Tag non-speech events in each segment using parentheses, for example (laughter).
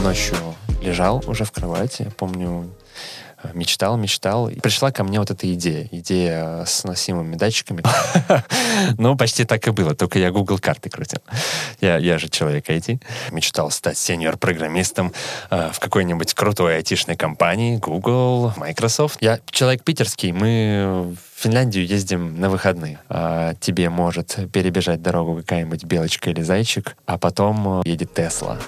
ночью лежал уже в кровати, помню, мечтал, мечтал. И пришла ко мне вот эта идея. Идея с носимыми датчиками. (laughs) Ну, почти так и было, только я Google карты крутил. Я, я же человек IT. Мечтал стать сеньор-программистом э, в какой-нибудь крутой айтишной компании, Google, Microsoft. Я человек питерский, мы в Финляндию ездим на выходные. А тебе может перебежать дорогу какая-нибудь белочка или зайчик, а потом едет Тесла.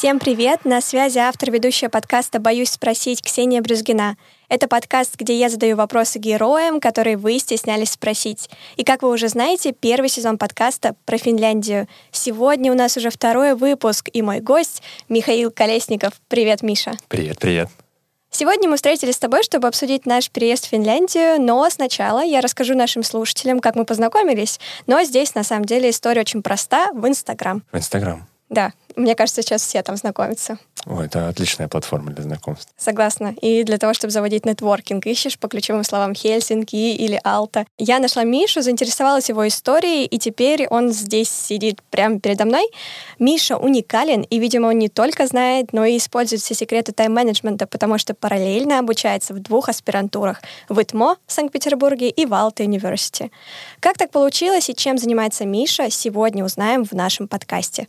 Всем привет! На связи автор ведущая подкаста «Боюсь спросить» Ксения Брюзгина. Это подкаст, где я задаю вопросы героям, которые вы стеснялись спросить. И как вы уже знаете, первый сезон подкаста про Финляндию. Сегодня у нас уже второй выпуск, и мой гость Михаил Колесников. Привет, Миша. Привет, привет. Сегодня мы встретились с тобой, чтобы обсудить наш переезд в Финляндию, но сначала я расскажу нашим слушателям, как мы познакомились. Но здесь, на самом деле, история очень проста в Инстаграм. В Инстаграм. Да, мне кажется, сейчас все там знакомятся. О, это отличная платформа для знакомств. Согласна. И для того, чтобы заводить нетворкинг, ищешь по ключевым словам Хельсинки или Алта. Я нашла Мишу, заинтересовалась его историей, и теперь он здесь сидит прямо передо мной. Миша уникален, и, видимо, он не только знает, но и использует все секреты тайм-менеджмента, потому что параллельно обучается в двух аспирантурах — в ИТМО в Санкт-Петербурге и в Алта Университи. Как так получилось и чем занимается Миша, сегодня узнаем в нашем подкасте.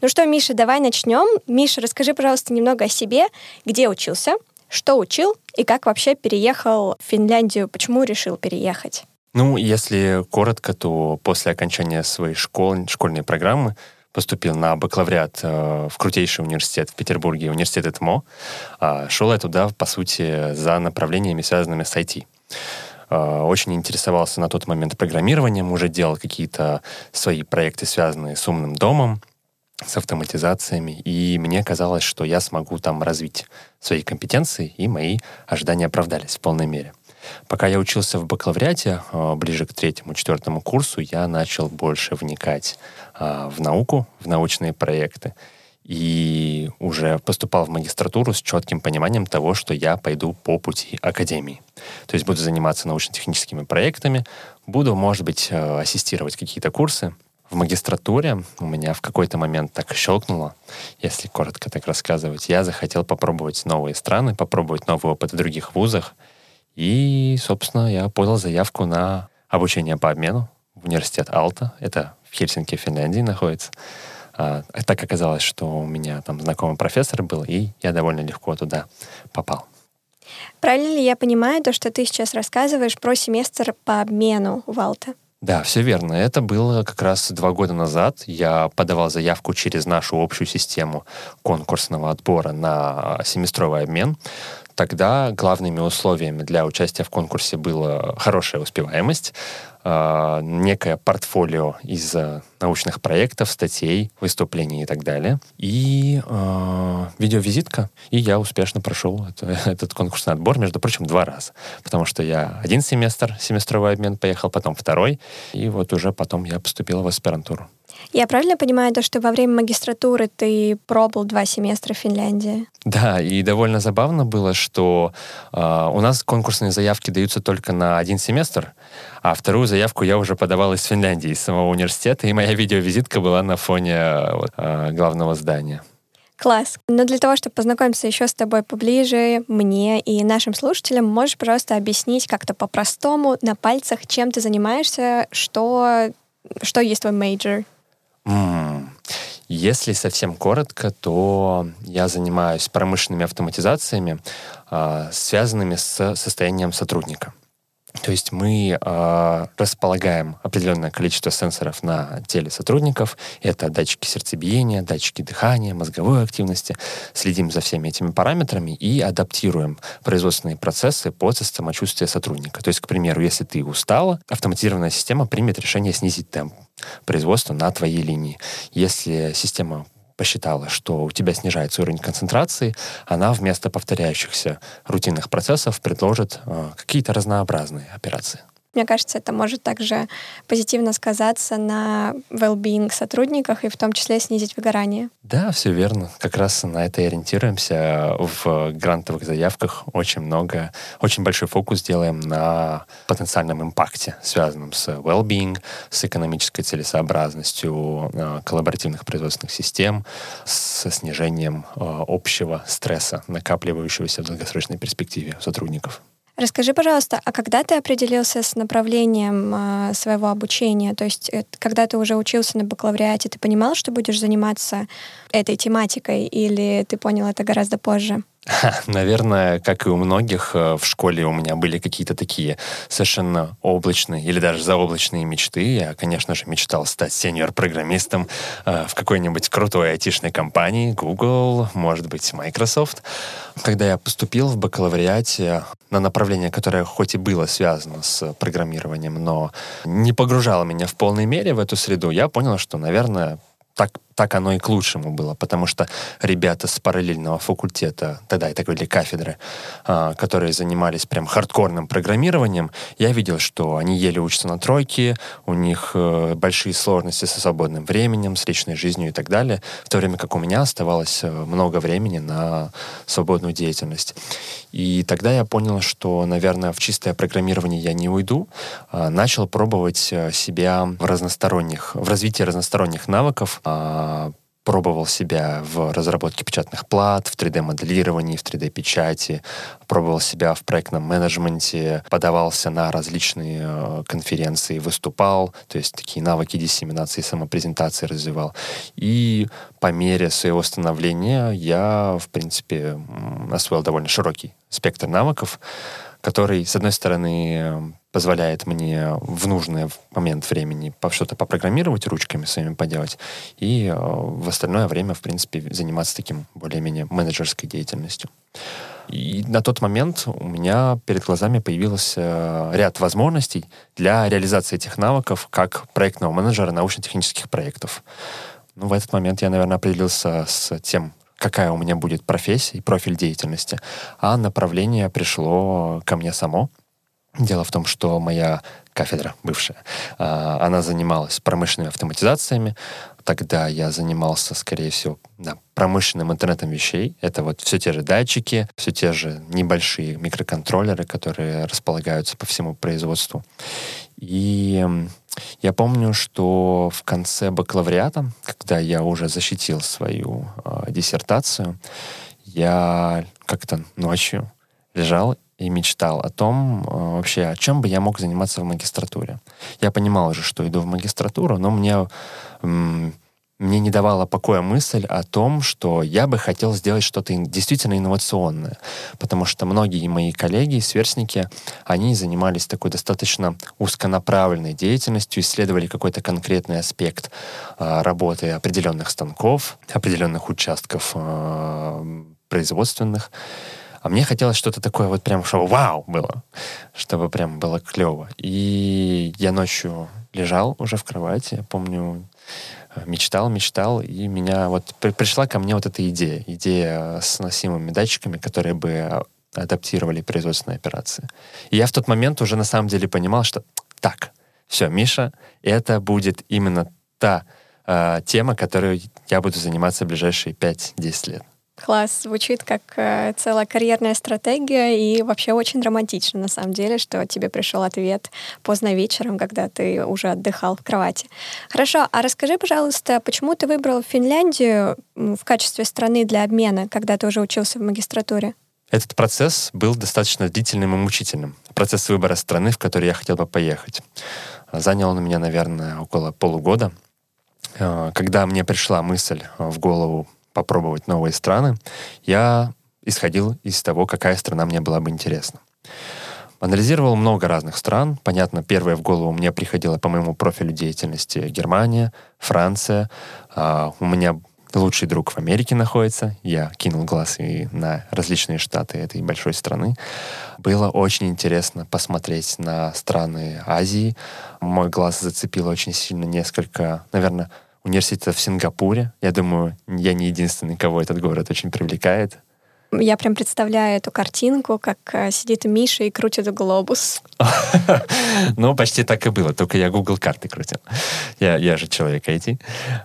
Ну что, Миша, давай начнем. Миша, расскажи, пожалуйста, пожалуйста, немного о себе, где учился, что учил и как вообще переехал в Финляндию, почему решил переехать? Ну, если коротко, то после окончания своей школы, школьной программы поступил на бакалавриат э, в крутейший университет в Петербурге, университет ЭТМО. Э, шел я туда, по сути, за направлениями, связанными с IT. Э, очень интересовался на тот момент программированием, уже делал какие-то свои проекты, связанные с умным домом с автоматизациями, и мне казалось, что я смогу там развить свои компетенции, и мои ожидания оправдались в полной мере. Пока я учился в бакалавриате, а, ближе к третьему, четвертому курсу, я начал больше вникать а, в науку, в научные проекты, и уже поступал в магистратуру с четким пониманием того, что я пойду по пути академии. То есть буду заниматься научно-техническими проектами, буду, может быть, а, ассистировать какие-то курсы, в магистратуре у меня в какой-то момент так щелкнуло, если коротко так рассказывать. Я захотел попробовать новые страны, попробовать новый опыт в других вузах. И, собственно, я подал заявку на обучение по обмену в университет Алта. Это в Хельсинки, Финляндии находится. А, так оказалось, что у меня там знакомый профессор был, и я довольно легко туда попал. Правильно ли я понимаю то, что ты сейчас рассказываешь про семестр по обмену в Алта? Да, все верно. Это было как раз два года назад. Я подавал заявку через нашу общую систему конкурсного отбора на семестровый обмен. Тогда главными условиями для участия в конкурсе была хорошая успеваемость, э, некое портфолио из э, научных проектов, статей, выступлений и так далее. И э, видеовизитка. И я успешно прошел это, (laughs) этот конкурсный отбор, между прочим, два раза. Потому что я один семестр, семестровой обмен поехал, потом второй. И вот уже потом я поступил в аспирантуру. Я правильно понимаю то, что во время магистратуры ты пробовал два семестра в Финляндии? Да, и довольно забавно было, что э, у нас конкурсные заявки даются только на один семестр, а вторую заявку я уже подавал из Финляндии, из самого университета, и моя видеовизитка была на фоне э, главного здания. Класс. Но для того, чтобы познакомиться еще с тобой поближе, мне и нашим слушателям, можешь, пожалуйста, объяснить как-то по-простому, на пальцах, чем ты занимаешься, что, что есть твой major? Если совсем коротко, то я занимаюсь промышленными автоматизациями, а, связанными с состоянием сотрудника. То есть мы э, располагаем определенное количество сенсоров на теле сотрудников. Это датчики сердцебиения, датчики дыхания, мозговой активности. Следим за всеми этими параметрами и адаптируем производственные процессы под самочувствие сотрудника. То есть, к примеру, если ты устала, автоматизированная система примет решение снизить темп производства на твоей линии. Если система посчитала, что у тебя снижается уровень концентрации, она вместо повторяющихся рутинных процессов предложит э, какие-то разнообразные операции. Мне кажется, это может также позитивно сказаться на well-being сотрудниках и в том числе снизить выгорание. Да, все верно. Как раз на это и ориентируемся. В грантовых заявках очень много, очень большой фокус делаем на потенциальном импакте, связанном с well-being, с экономической целесообразностью э, коллаборативных производственных систем, с снижением э, общего стресса, накапливающегося в долгосрочной перспективе сотрудников. Расскажи, пожалуйста, а когда ты определился с направлением э, своего обучения? То есть, э, когда ты уже учился на бакалавриате, ты понимал, что будешь заниматься этой тематикой, или ты понял это гораздо позже? (laughs) Наверное, как и у многих, э, в школе у меня были какие-то такие совершенно облачные или даже заоблачные мечты. Я, конечно же, мечтал стать сеньор-программистом э, в какой-нибудь крутой айтишной компании, Google, может быть, Microsoft. Когда я поступил в бакалавриате на направление, которое хоть и было связано с программированием, но не погружало меня в полной мере в эту среду, я понял, что, наверное, так, так оно и к лучшему было, потому что ребята с параллельного факультета, тогда это были кафедры, а, которые занимались прям хардкорным программированием, я видел, что они еле учатся на тройке, у них э, большие сложности со свободным временем, с личной жизнью и так далее, в то время как у меня оставалось э, много времени на свободную деятельность. И тогда я понял, что, наверное, в чистое программирование я не уйду. А, начал пробовать э, себя в разносторонних, в развитии разносторонних навыков, а, пробовал себя в разработке печатных плат, в 3D-моделировании, в 3D-печати, пробовал себя в проектном менеджменте, подавался на различные э, конференции, выступал, то есть такие навыки диссеминации, самопрезентации развивал. И по мере своего становления я, в принципе, освоил довольно широкий спектр навыков, который, с одной стороны, позволяет мне в нужный момент времени что-то попрограммировать ручками своими поделать, и э, в остальное время, в принципе, заниматься таким более-менее менеджерской деятельностью. И на тот момент у меня перед глазами появился э, ряд возможностей для реализации этих навыков как проектного менеджера научно-технических проектов. Ну, в этот момент я, наверное, определился с тем, какая у меня будет профессия и профиль деятельности, а направление пришло ко мне само. Дело в том, что моя кафедра бывшая, а, она занималась промышленными автоматизациями. Тогда я занимался, скорее всего, да, промышленным интернетом вещей. Это вот все те же датчики, все те же небольшие микроконтроллеры, которые располагаются по всему производству. И я помню, что в конце бакалавриата, когда я уже защитил свою э, диссертацию, я как-то ночью лежал и мечтал о том, э, вообще, о чем бы я мог заниматься в магистратуре. Я понимал уже, что иду в магистратуру, но мне, мне не давала покоя мысль о том, что я бы хотел сделать что-то действительно инновационное. Потому что многие мои коллеги и сверстники, они занимались такой достаточно узконаправленной деятельностью, исследовали какой-то конкретный аспект э, работы определенных станков, определенных участков э, производственных. А мне хотелось что-то такое вот прям, чтобы вау было, чтобы прям было клево. И я ночью лежал уже в кровати, я помню, мечтал, мечтал, и меня вот при, пришла ко мне вот эта идея, идея с носимыми датчиками, которые бы адаптировали производственные операции. И я в тот момент уже на самом деле понимал, что так, все, Миша, это будет именно та э, тема, которой я буду заниматься в ближайшие 5-10 лет. Класс, звучит как э, целая карьерная стратегия и вообще очень романтично на самом деле, что тебе пришел ответ поздно вечером, когда ты уже отдыхал в кровати. Хорошо, а расскажи, пожалуйста, почему ты выбрал Финляндию в качестве страны для обмена, когда ты уже учился в магистратуре? Этот процесс был достаточно длительным и мучительным. Процесс выбора страны, в которую я хотел бы поехать. Занял он у меня, наверное, около полугода. Э, когда мне пришла мысль в голову попробовать новые страны, я исходил из того, какая страна мне была бы интересна. Анализировал много разных стран. Понятно, первое в голову мне приходило по моему профилю деятельности Германия, Франция. А, у меня лучший друг в Америке находится. Я кинул глаз и на различные штаты этой большой страны. Было очень интересно посмотреть на страны Азии. Мой глаз зацепил очень сильно несколько, наверное, университета в Сингапуре. Я думаю, я не единственный, кого этот город очень привлекает. Я прям представляю эту картинку, как э, сидит Миша и крутит глобус. (laughs) Ну, почти так и было, только я Google карты крутил. Я, я же человек IT.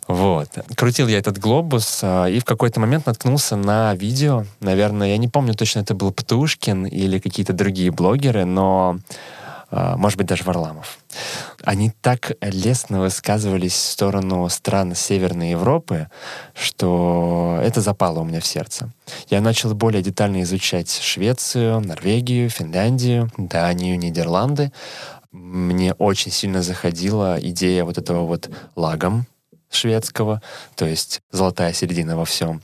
Вот. Крутил я этот глобус, а, и в какой-то момент наткнулся на видео. Наверное, я не помню точно, это был Птушкин или какие-то другие блогеры, но может быть, даже Варламов. Они так лестно высказывались в сторону стран Северной Европы, что это запало у меня в сердце. Я начал более детально изучать Швецию, Норвегию, Финляндию, Данию, Нидерланды. Мне очень сильно заходила идея вот этого вот лагом шведского, то есть золотая середина во всем.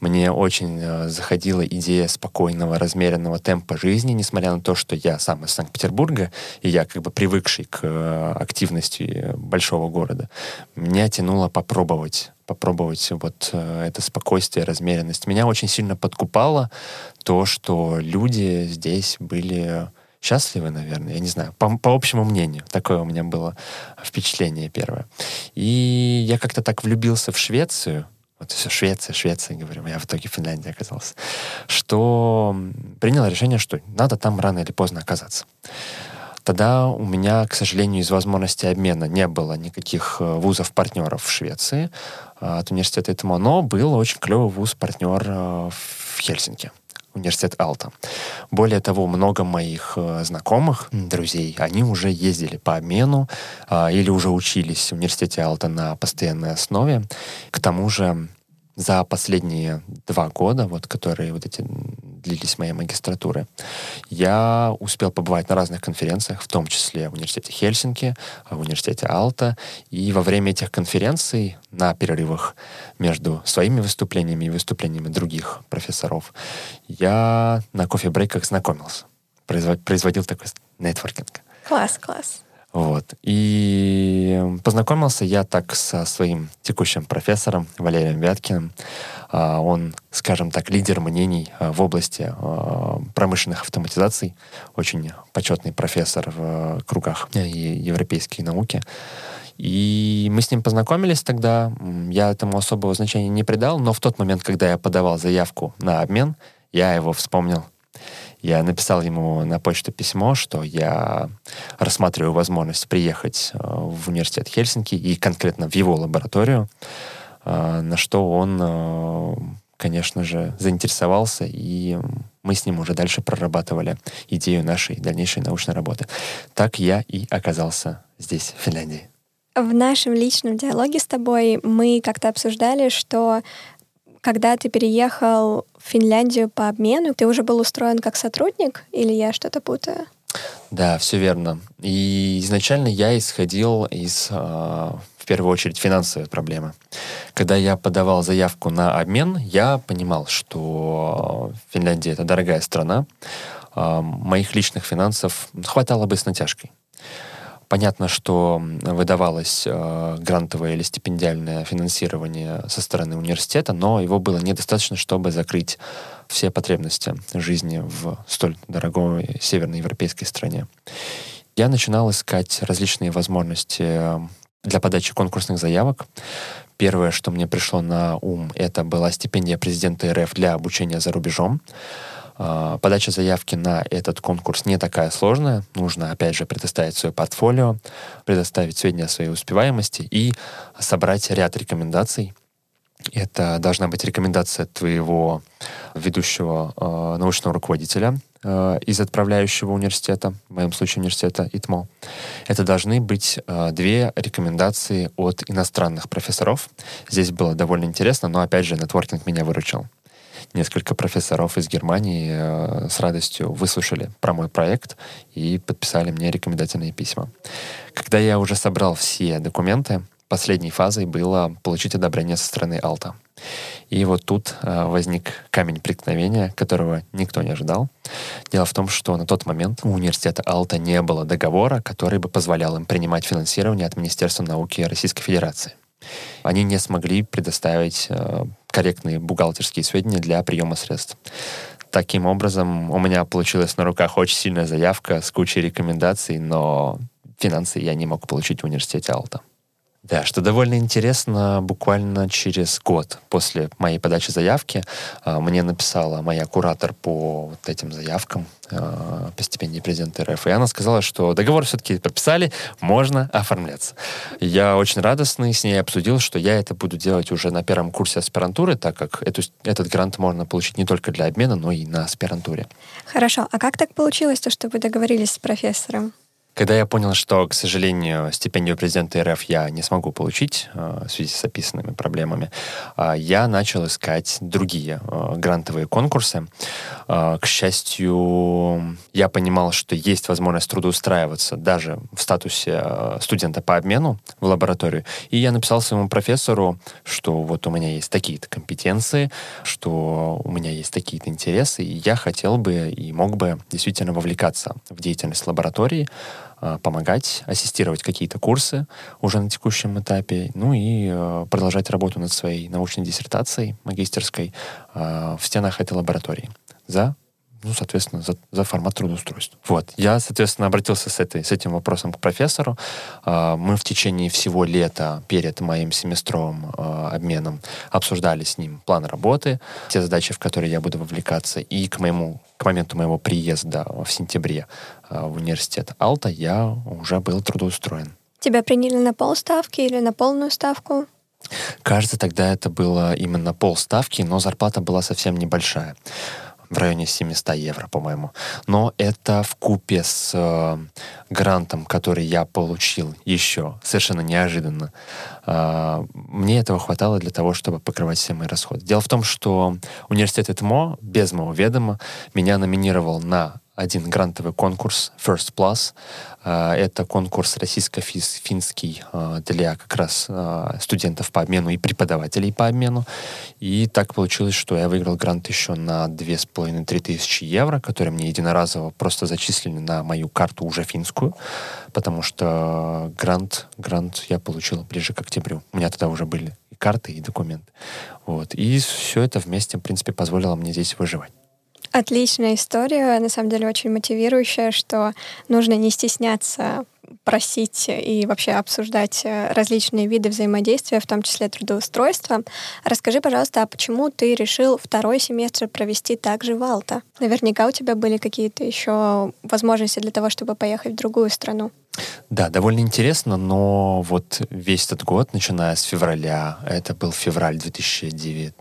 Мне очень э, заходила идея спокойного, размеренного темпа жизни, несмотря на то, что я сам из Санкт-Петербурга, и я как бы привыкший к э, активности большого города. Меня тянуло попробовать попробовать вот э, это спокойствие, размеренность. Меня очень сильно подкупало то, что люди здесь были счастливы, наверное, я не знаю, по, по общему мнению. Такое у меня было впечатление первое. И я как-то так влюбился в Швецию, вот все Швеция, Швеция, говорю, я в итоге в Финляндии оказался, что принял решение, что надо там рано или поздно оказаться. Тогда у меня, к сожалению, из возможности обмена не было никаких э, вузов-партнеров в Швеции а, от университета ИТМО, но был очень клевый вуз-партнер э, в Хельсинки университет Алта. Более того, много моих э, знакомых, друзей, они уже ездили по обмену э, или уже учились в университете Алта на постоянной основе. К тому же за последние два года, вот, которые вот эти длились моей магистратуры, я успел побывать на разных конференциях, в том числе в университете Хельсинки, в университете Алта. И во время этих конференций, на перерывах между своими выступлениями и выступлениями других профессоров, я на кофе-брейках знакомился, производил такой нетворкинг. Класс, класс. Вот. И познакомился я так со своим текущим профессором Валерием Вяткиным. А, он, скажем так, лидер мнений а, в области а, промышленных автоматизаций. Очень почетный профессор в кругах европейской науки. И мы с ним познакомились тогда. Я этому особого значения не придал, но в тот момент, когда я подавал заявку на обмен, я его вспомнил я написал ему на почту письмо, что я рассматриваю возможность приехать э, в университет Хельсинки и конкретно в его лабораторию, э, на что он, э, конечно же, заинтересовался, и мы с ним уже дальше прорабатывали идею нашей дальнейшей научной работы. Так я и оказался здесь, в Финляндии. В нашем личном диалоге с тобой мы как-то обсуждали, что когда ты переехал в Финляндию по обмену, ты уже был устроен как сотрудник или я что-то путаю? Да, все верно. И изначально я исходил из, э, в первую очередь, финансовой проблемы. Когда я подавал заявку на обмен, я понимал, что Финляндия — это дорогая страна, э, моих личных финансов хватало бы с натяжкой. Понятно, что выдавалось э, грантовое или стипендиальное финансирование со стороны университета, но его было недостаточно, чтобы закрыть все потребности жизни в столь дорогой северноевропейской стране. Я начинал искать различные возможности для подачи конкурсных заявок. Первое, что мне пришло на ум, это была стипендия президента РФ для обучения за рубежом. А, подача заявки на этот конкурс не такая сложная. Нужно, опять же, предоставить свое портфолио, предоставить сведения о своей успеваемости и собрать ряд рекомендаций. Это должна быть рекомендация твоего ведущего э, научного руководителя э, из отправляющего университета, в моем случае университета ИТМО. Это должны быть э, две рекомендации от иностранных профессоров. Здесь было довольно интересно, но опять же нетворкинг меня выручил несколько профессоров из Германии э, с радостью выслушали про мой проект и подписали мне рекомендательные письма. Когда я уже собрал все документы, последней фазой было получить одобрение со стороны Алта. И вот тут э, возник камень преткновения, которого никто не ожидал. Дело в том, что на тот момент у университета Алта не было договора, который бы позволял им принимать финансирование от Министерства науки Российской Федерации. Они не смогли предоставить э, корректные бухгалтерские сведения для приема средств. Таким образом, у меня получилась на руках очень сильная заявка с кучей рекомендаций, но финансы я не мог получить в университете Алта. Да, что довольно интересно, буквально через год после моей подачи заявки а, мне написала моя куратор по вот этим заявкам а, по стипендии президента РФ, и она сказала, что договор все-таки подписали, можно оформляться. Я очень радостный с ней обсудил, что я это буду делать уже на первом курсе аспирантуры, так как эту, этот грант можно получить не только для обмена, но и на аспирантуре. Хорошо, а как так получилось, то, что вы договорились с профессором? Когда я понял, что, к сожалению, стипендию президента РФ я не смогу получить э, в связи с описанными проблемами, э, я начал искать другие э, грантовые конкурсы. Э, к счастью, я понимал, что есть возможность трудоустраиваться даже в статусе э, студента по обмену в лабораторию. И я написал своему профессору, что вот у меня есть такие-то компетенции, что у меня есть такие-то интересы, и я хотел бы и мог бы действительно вовлекаться в деятельность лаборатории, помогать, ассистировать какие-то курсы уже на текущем этапе, ну и э, продолжать работу над своей научной диссертацией магистерской э, в стенах этой лаборатории. За ну, соответственно, за, за формат трудоустройства. Вот. Я, соответственно, обратился с, этой, с этим вопросом к профессору. А, мы в течение всего лета перед моим семестровым а, обменом обсуждали с ним план работы, те задачи, в которые я буду вовлекаться. И к моему к моменту моего приезда в сентябре а, в университет Алта я уже был трудоустроен. Тебя приняли на полставки или на полную ставку? Кажется, тогда это было именно полставки, но зарплата была совсем небольшая в районе 700 евро, по-моему. Но это в купе с э, грантом, который я получил еще совершенно неожиданно. Э, мне этого хватало для того, чтобы покрывать все мои расходы. Дело в том, что университет ЭТМО без моего ведома меня номинировал на один грантовый конкурс First Plus. А, это конкурс российско-финский а, для как раз а, студентов по обмену и преподавателей по обмену. И так получилось, что я выиграл грант еще на 2,5-3 тысячи евро, которые мне единоразово просто зачислили на мою карту уже финскую, потому что грант, грант я получил ближе к октябрю. У меня тогда уже были и карты, и документы. Вот. И все это вместе, в принципе, позволило мне здесь выживать. Отличная история, на самом деле очень мотивирующая, что нужно не стесняться просить и вообще обсуждать э, различные виды взаимодействия, в том числе трудоустройства. Расскажи, пожалуйста, а почему ты решил второй семестр провести также в Алта? Наверняка у тебя были какие-то еще возможности для того, чтобы поехать в другую страну. Да, довольно интересно, но вот весь этот год, начиная с февраля, это был февраль 2009.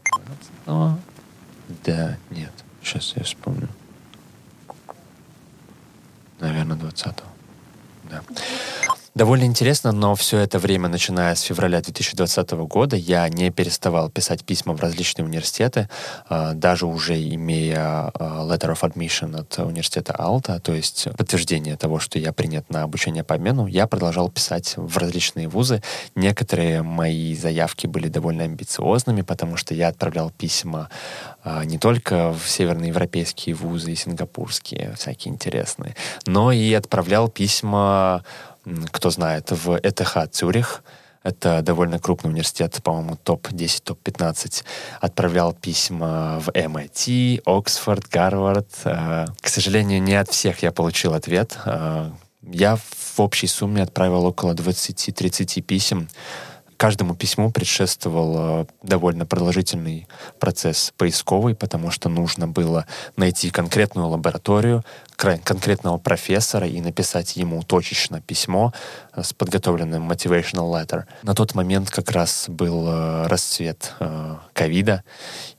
Да, нет, Сейчас я вспомню. Наверное, 20-го. Да. Довольно интересно, но все это время, начиная с февраля 2020 года, я не переставал писать письма в различные университеты, а, даже уже имея а, letter of admission от университета Алта, то есть подтверждение того, что я принят на обучение по обмену, я продолжал писать в различные вузы. Некоторые мои заявки были довольно амбициозными, потому что я отправлял письма а, не только в северноевропейские вузы и сингапурские, всякие интересные, но и отправлял письма кто знает, в ЭТХ Цюрих, это довольно крупный университет, по-моему, топ-10, топ-15, отправлял письма в MIT, Оксфорд, Гарвард. Э, к сожалению, не от всех я получил ответ. Э, я в общей сумме отправил около 20-30 писем. Каждому письму предшествовал э, довольно продолжительный процесс поисковый, потому что нужно было найти конкретную лабораторию, конкретного профессора и написать ему точечно письмо э, с подготовленным motivational letter. На тот момент как раз был э, расцвет ковида,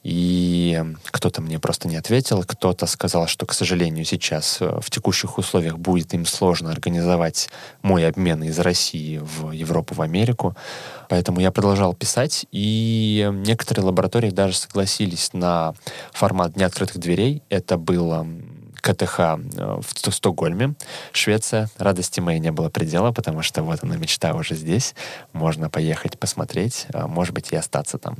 и кто-то мне просто не ответил, кто-то сказал, что, к сожалению, сейчас в текущих условиях будет им сложно организовать мой обмен из России в Европу, в Америку. Поэтому я продолжал писать, и некоторые лаборатории даже согласились на формат Дня открытых дверей. Это было КТХ э, в Стокгольме, Швеция. Радости моей не было предела, потому что вот она мечта уже здесь. Можно поехать посмотреть, а, может быть, и остаться там.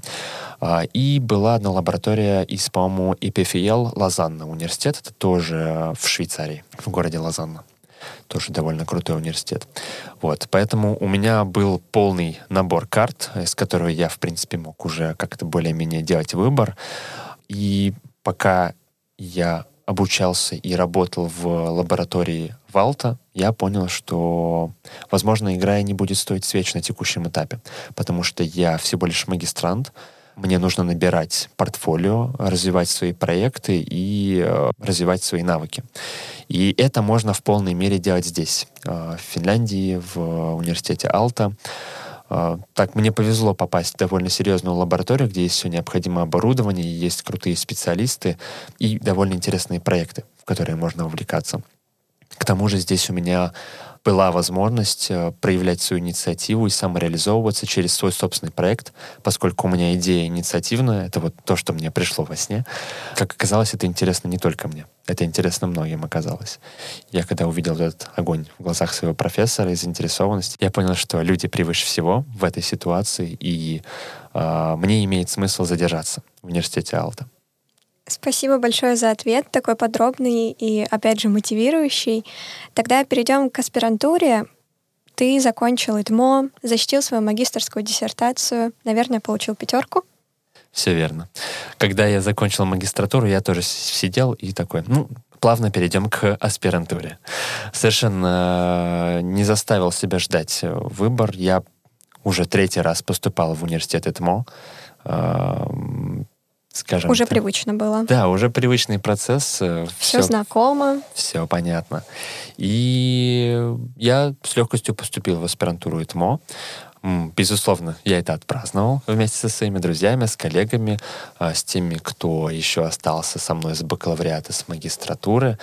А, и была одна лаборатория из, по-моему, ИПФЛ Лозанна университет. Это тоже в Швейцарии, в городе Лозанна тоже довольно крутой университет. Вот, поэтому у меня был полный набор карт, из которого я, в принципе, мог уже как-то более-менее делать выбор. И пока я обучался и работал в лаборатории Валта, я понял, что, возможно, игра не будет стоить свеч на текущем этапе, потому что я всего лишь магистрант, мне нужно набирать портфолио, развивать свои проекты и э, развивать свои навыки. И это можно в полной мере делать здесь, э, в Финляндии, в университете Алта. Э, так, мне повезло попасть в довольно серьезную лабораторию, где есть все необходимое оборудование, есть крутые специалисты и довольно интересные проекты, в которые можно увлекаться. К тому же здесь у меня была возможность э, проявлять свою инициативу и самореализовываться через свой собственный проект, поскольку у меня идея инициативная, это вот то, что мне пришло во сне. Как оказалось, это интересно не только мне, это интересно многим оказалось. Я когда увидел этот огонь в глазах своего профессора и заинтересованность, я понял, что люди превыше всего в этой ситуации, и э, мне имеет смысл задержаться в университете Алта. Спасибо большое за ответ, такой подробный и, опять же, мотивирующий. Тогда перейдем к аспирантуре. Ты закончил ИТМО, защитил свою магистрскую диссертацию, наверное, получил пятерку. Все верно. Когда я закончил магистратуру, я тоже сидел и такой, ну, плавно перейдем к аспирантуре. Совершенно не заставил себя ждать выбор. Я уже третий раз поступал в университет ИТМО скажем Уже так. привычно было. Да, уже привычный процесс. Все, э, все знакомо. Все понятно. И я с легкостью поступил в аспирантуру ИТМО. Безусловно, я это отпраздновал вместе со своими друзьями, с коллегами, а, с теми, кто еще остался со мной с бакалавриата, с магистратуры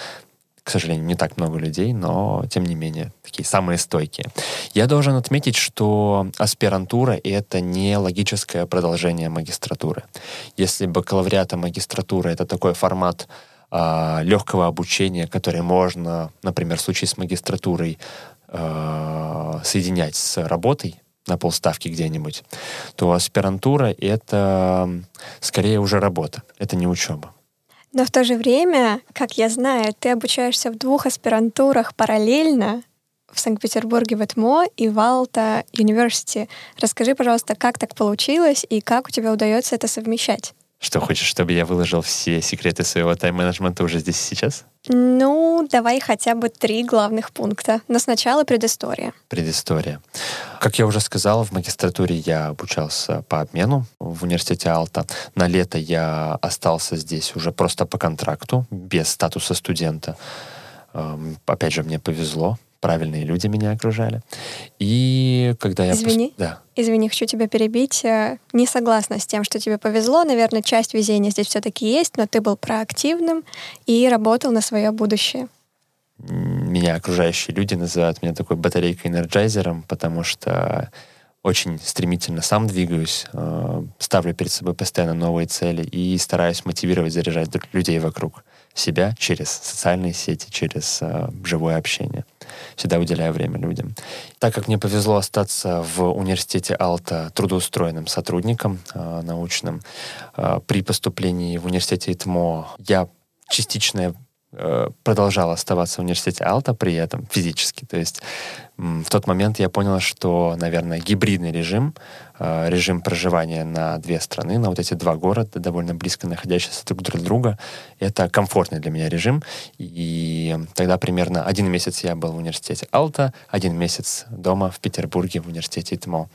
к сожалению, не так много людей, но, тем не менее, такие самые стойкие. Я должен отметить, что аспирантура — это не логическое продолжение магистратуры. Если бакалавриат и магистратура — это такой формат э, легкого обучения, который можно, например, в случае с магистратурой, э, соединять с работой, на полставки где-нибудь, то аспирантура — это скорее уже работа, это не учеба. Но в то же время, как я знаю, ты обучаешься в двух аспирантурах параллельно в Санкт-Петербурге в ЭТМО и в Алта Университи. Расскажи, пожалуйста, как так получилось и как у тебя удается это совмещать? Что, хочешь, чтобы я выложил все секреты своего тайм-менеджмента уже здесь и сейчас? Ну, давай хотя бы три главных пункта. Но сначала предыстория. Предыстория. Как я уже сказал, в магистратуре я обучался по обмену в университете Алта. На лето я остался здесь уже просто по контракту, без статуса студента. Эм, опять же, мне повезло правильные люди меня окружали. И когда я... Извини. Пос... Да. Извини, хочу тебя перебить. Э, не согласна с тем, что тебе повезло. Наверное, часть везения здесь все-таки есть, но ты был проактивным и работал на свое будущее. Меня окружающие люди называют меня такой батарейкой-энерджайзером, потому что очень стремительно сам двигаюсь, э, ставлю перед собой постоянно новые цели и стараюсь мотивировать, заряжать людей вокруг себя через социальные сети, через э, живое общение. Всегда уделяю время людям. Так как мне повезло остаться в университете Алта трудоустроенным сотрудником э, научным, э, при поступлении в университете ИТМО я частичное продолжал оставаться в университете Алта при этом физически. То есть в тот момент я понял, что, наверное, гибридный режим, э, режим проживания на две страны, на вот эти два города, довольно близко находящиеся друг друг друга, это комфортный для меня режим. И тогда примерно один месяц я был в университете Алта, один месяц дома в Петербурге в университете ИТМО.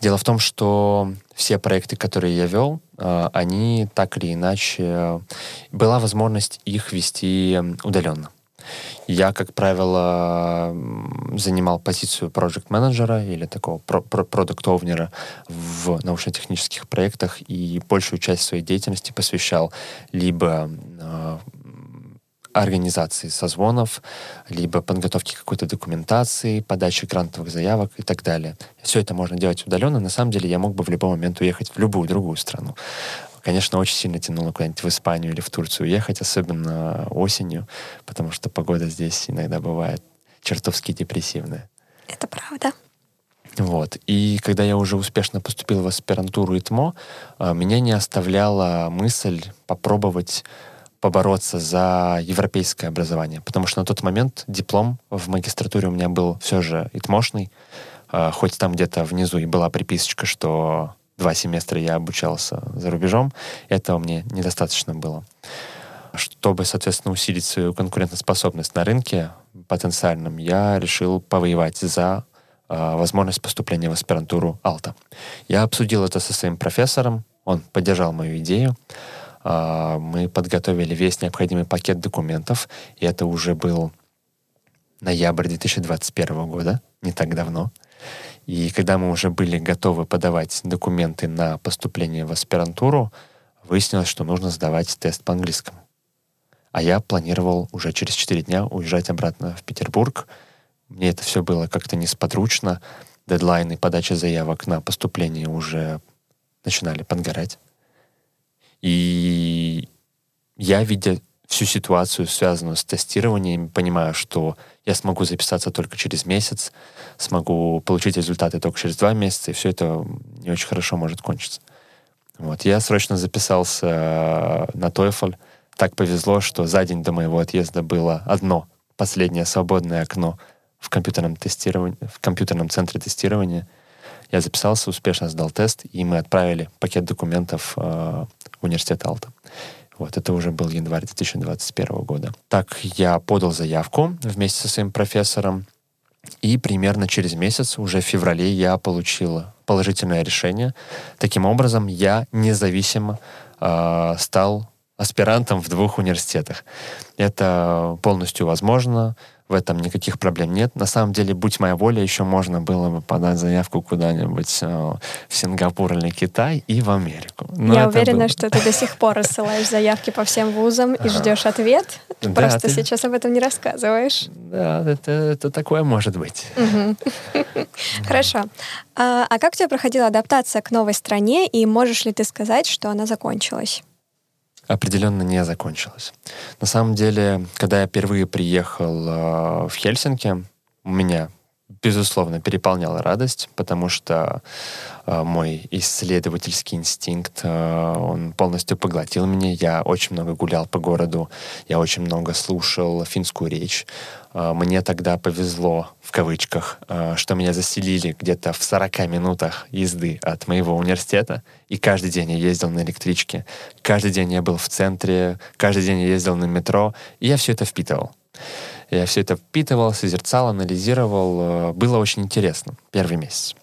Дело в том, что все проекты, которые я вел, э, они так или иначе... Была возможность их вести удаленно. Я, как правило, занимал позицию проект-менеджера или такого продукт-овнера в научно-технических проектах и большую часть своей деятельности посвящал либо э, организации созвонов, либо подготовки какой-то документации, подачи грантовых заявок и так далее. Все это можно делать удаленно. На самом деле я мог бы в любой момент уехать в любую другую страну. Конечно, очень сильно тянуло куда-нибудь в Испанию или в Турцию уехать, особенно осенью, потому что погода здесь иногда бывает чертовски депрессивная. Это правда. Вот. И когда я уже успешно поступил в аспирантуру ИТМО, а, меня не оставляла мысль попробовать побороться за европейское образование, потому что на тот момент диплом в магистратуре у меня был все же итмошный, а, хоть там где-то внизу и была приписочка, что два семестра я обучался за рубежом, этого мне недостаточно было. чтобы, соответственно, усилить свою конкурентоспособность на рынке потенциальном, я решил повоевать за э, возможность поступления в аспирантуру Алта. Я обсудил это со своим профессором, он поддержал мою идею. Э, мы подготовили весь необходимый пакет документов, и это уже был ноябрь 2021 года, не так давно. И когда мы уже были готовы подавать документы на поступление в аспирантуру, выяснилось, что нужно сдавать тест по английскому. А я планировал уже через 4 дня уезжать обратно в Петербург. Мне это все было как-то несподручно. Дедлайны подачи заявок на поступление уже начинали подгорать. И я, видя всю ситуацию, связанную с тестированием, понимаю, что я смогу записаться только через месяц, смогу получить результаты только через два месяца, и все это не очень хорошо может кончиться. Вот. Я срочно записался э, на TOEFL. Так повезло, что за день до моего отъезда было одно последнее свободное окно в компьютерном тестировании, в компьютерном центре тестирования. Я записался, успешно сдал тест, и мы отправили пакет документов э, в университет Алта. Вот, это уже был январь 2021 года. Так, я подал заявку вместе со своим профессором, и примерно через месяц, уже в феврале, я получил положительное решение. Таким образом, я независимо э, стал аспирантом в двух университетах. Это полностью возможно в этом никаких проблем нет. На самом деле, будь моя воля, еще можно было бы подать заявку куда-нибудь э, в Сингапур или Китай и в Америку. Но Я уверена, было... что ты до сих пор рассылаешь заявки по всем вузам и ждешь ответ. Просто сейчас об этом не рассказываешь. Да, это, это такое может быть. (laughs) Хорошо. А, а как у тебя проходила адаптация к новой стране, и можешь ли ты сказать, что она закончилась? Определенно не закончилась. На самом деле, когда я впервые приехал э, в Хельсинки, у меня безусловно, переполняла радость, потому что э, мой исследовательский инстинкт, э, он полностью поглотил меня. Я очень много гулял по городу, я очень много слушал финскую речь. Э, мне тогда повезло, в кавычках, э, что меня заселили где-то в 40 минутах езды от моего университета, и каждый день я ездил на электричке, каждый день я был в центре, каждый день я ездил на метро, и я все это впитывал. Я все это впитывал, созерцал, анализировал. Э, было очень интересно первый месяц.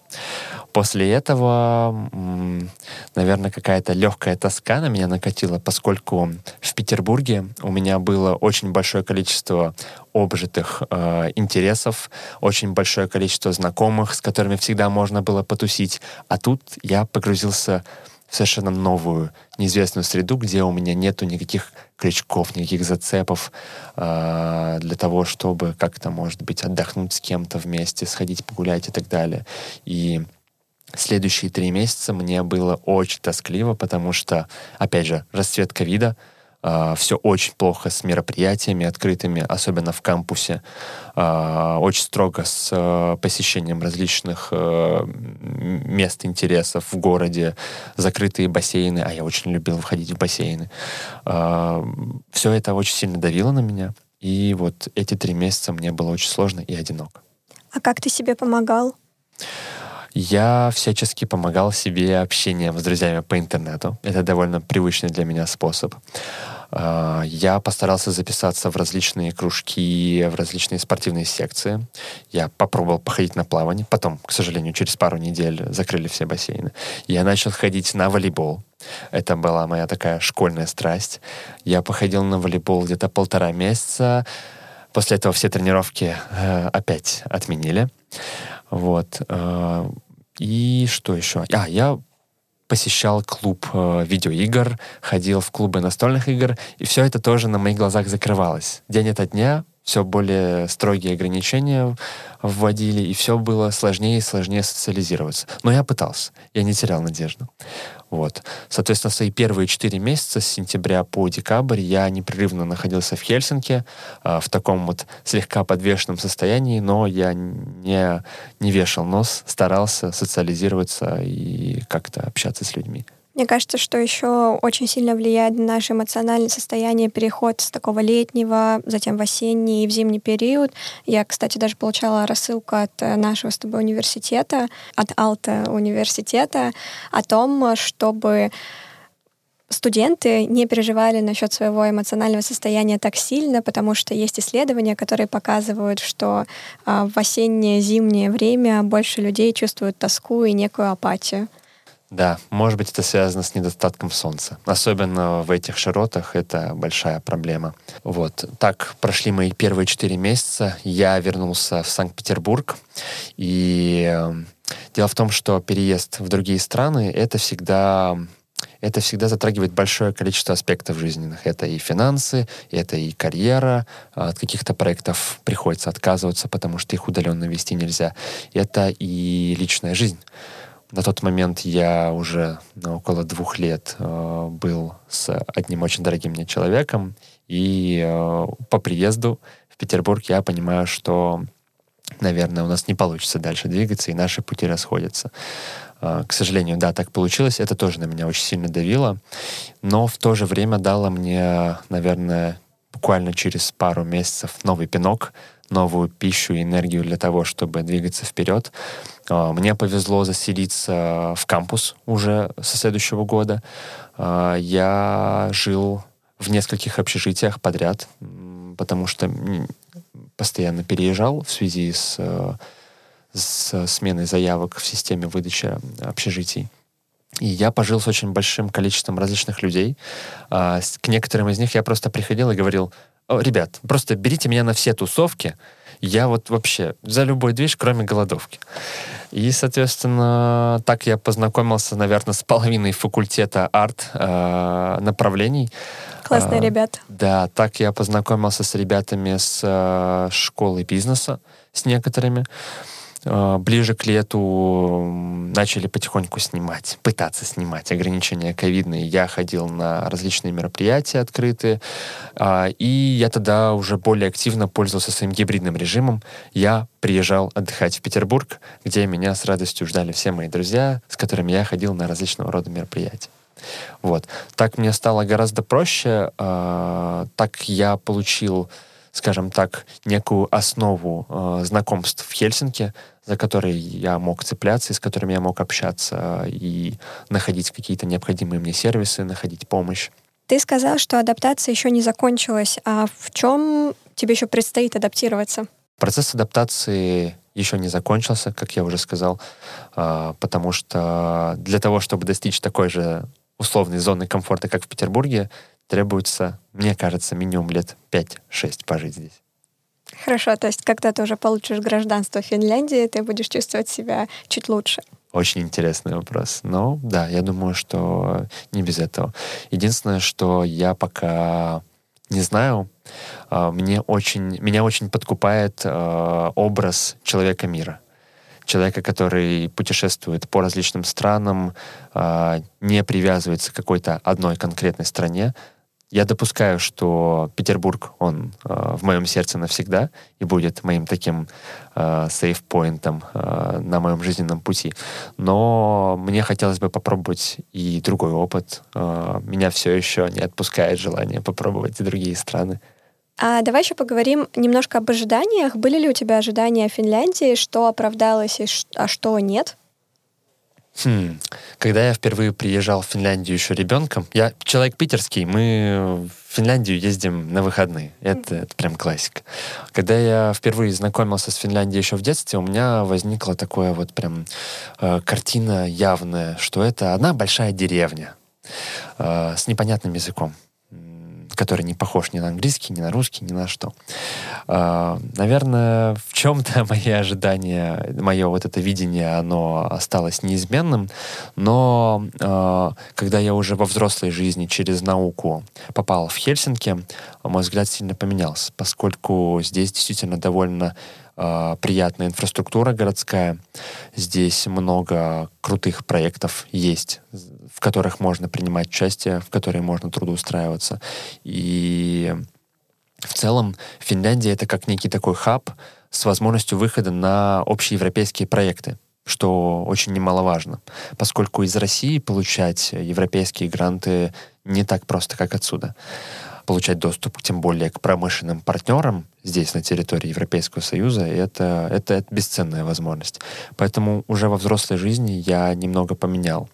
После этого, наверное, какая-то легкая тоска на меня накатила, поскольку в Петербурге у меня было очень большое количество обжитых э, интересов, очень большое количество знакомых, с которыми всегда можно было потусить. А тут я погрузился совершенно новую, неизвестную среду, где у меня нету никаких крючков, никаких зацепов э, для того, чтобы как-то, может быть, отдохнуть с кем-то вместе, сходить погулять и так далее. И следующие три месяца мне было очень тоскливо, потому что, опять же, расцвет ковида — Uh, все очень плохо с мероприятиями открытыми, особенно в кампусе. Uh, очень строго с uh, посещением различных мест интересов в городе, закрытые бассейны, а я очень любил входить в бассейны. Все это очень сильно давило на меня. И вот эти три месяца мне было очень сложно и одиноко. А как ты себе помогал? Я всячески помогал себе общением с друзьями по интернету. Это довольно привычный для меня способ. А, я постарался записаться в различные кружки, в различные спортивные секции. Я попробовал походить на плавание. Потом, к сожалению, через пару недель закрыли все бассейны. Я начал ходить на волейбол. Это была моя такая школьная страсть. Я походил на волейбол где-то полтора месяца. После этого все тренировки э, опять отменили. Вот. Э, и что еще? А, я посещал клуб э, видеоигр, ходил в клубы настольных игр, и все это тоже на моих глазах закрывалось. День ото дня все более строгие ограничения вводили, и все было сложнее и сложнее социализироваться. Но я пытался, я не терял надежду. Вот. Соответственно, свои первые четыре месяца, с сентября по декабрь, я непрерывно находился в Хельсинки, э, в таком вот слегка подвешенном состоянии, но я не, не вешал нос, старался социализироваться и как-то общаться с людьми. Мне кажется, что еще очень сильно влияет на наше эмоциональное состояние переход с такого летнего, затем в осенний и в зимний период. Я, кстати, даже получала рассылку от э, нашего с тобой университета, от Алта университета, о том, чтобы студенты не переживали насчет своего эмоционального состояния так сильно, потому что есть исследования, которые показывают, что а, в осеннее-зимнее время больше людей чувствуют тоску и некую апатию. Да, может быть, это связано с недостатком солнца. Особенно в этих широтах это большая проблема. Вот. Так прошли мои первые четыре месяца. Я вернулся в Санкт-Петербург. И э, дело в том, что переезд в другие страны — это всегда это всегда затрагивает большое количество аспектов жизненных. Это и финансы, это и карьера. От каких-то проектов приходится отказываться, потому что их удаленно вести нельзя. Это и личная жизнь. На тот момент я уже на около двух лет э, был с одним очень дорогим мне человеком, и э, по приезду в Петербург я понимаю, что, наверное, у нас не получится дальше двигаться, и наши пути расходятся. А, к сожалению, да, так получилось. Это тоже на меня очень сильно давило. Но в то же время дало мне, наверное, буквально через пару месяцев новый пинок, новую пищу и энергию для того, чтобы двигаться вперед. А, мне повезло заселиться в кампус уже со следующего года. А, я жил в нескольких общежитиях подряд, потому что постоянно переезжал в связи с э, с сменой заявок в системе выдачи общежитий. И я пожил с очень большим количеством различных людей. А, к некоторым из них я просто приходил и говорил, ребят, просто берите меня на все тусовки, я вот вообще за любой движ, кроме голодовки. И, соответственно, так я познакомился, наверное, с половиной факультета арт э, направлений. Классные э, ребята. Да, так я познакомился с ребятами с э, школы бизнеса, с некоторыми. Ближе к лету начали потихоньку снимать, пытаться снимать ограничения ковидные. Я ходил на различные мероприятия открытые, а, и я тогда уже более активно пользовался своим гибридным режимом. Я приезжал отдыхать в Петербург, где меня с радостью ждали все мои друзья, с которыми я ходил на различного рода мероприятия. Вот. Так мне стало гораздо проще. А, так я получил скажем так, некую основу э, знакомств в Хельсинки, за которые я мог цепляться и с которыми я мог общаться и находить какие-то необходимые мне сервисы, находить помощь. Ты сказал, что адаптация еще не закончилась. А в чем тебе еще предстоит адаптироваться? Процесс адаптации еще не закончился, как я уже сказал, э, потому что для того, чтобы достичь такой же условной зоны комфорта, как в Петербурге, требуется, мне кажется, минимум лет 5-6 пожить здесь. Хорошо, то есть когда ты уже получишь гражданство Финляндии, ты будешь чувствовать себя чуть лучше. Очень интересный вопрос. Но да, я думаю, что не без этого. Единственное, что я пока не знаю, а, мне очень, меня очень подкупает а, образ человека мира человека, который путешествует по различным странам, а, не привязывается к какой-то одной конкретной стране, я допускаю, что Петербург, он э, в моем сердце навсегда и будет моим таким э, сейф-поинтом э, на моем жизненном пути. Но мне хотелось бы попробовать и другой опыт. Э, меня все еще не отпускает желание попробовать и другие страны. А давай еще поговорим немножко об ожиданиях. Были ли у тебя ожидания о Финляндии, что оправдалось, и ш... а что нет? Хм. Когда я впервые приезжал в Финляндию еще ребенком, я человек питерский, мы в Финляндию ездим на выходные. Это, это прям классика. Когда я впервые знакомился с Финляндией еще в детстве, у меня возникла такая вот прям э, картина явная, что это одна большая деревня э, с непонятным языком который не похож ни на английский, ни на русский, ни на что. А, наверное, в чем-то (laughs) мои ожидания, мое вот это видение, оно осталось неизменным, но а, когда я уже во взрослой жизни через науку попал в Хельсинки, мой взгляд сильно поменялся, поскольку здесь действительно довольно э, приятная инфраструктура городская. Здесь много крутых проектов есть, в которых можно принимать участие, в которые можно трудоустраиваться. И в целом Финляндия это как некий такой хаб с возможностью выхода на общеевропейские проекты что очень немаловажно, поскольку из России получать европейские гранты не так просто, как отсюда получать доступ, тем более к промышленным партнерам здесь, на территории Европейского Союза, это, это, это бесценная возможность. Поэтому уже во взрослой жизни я немного поменял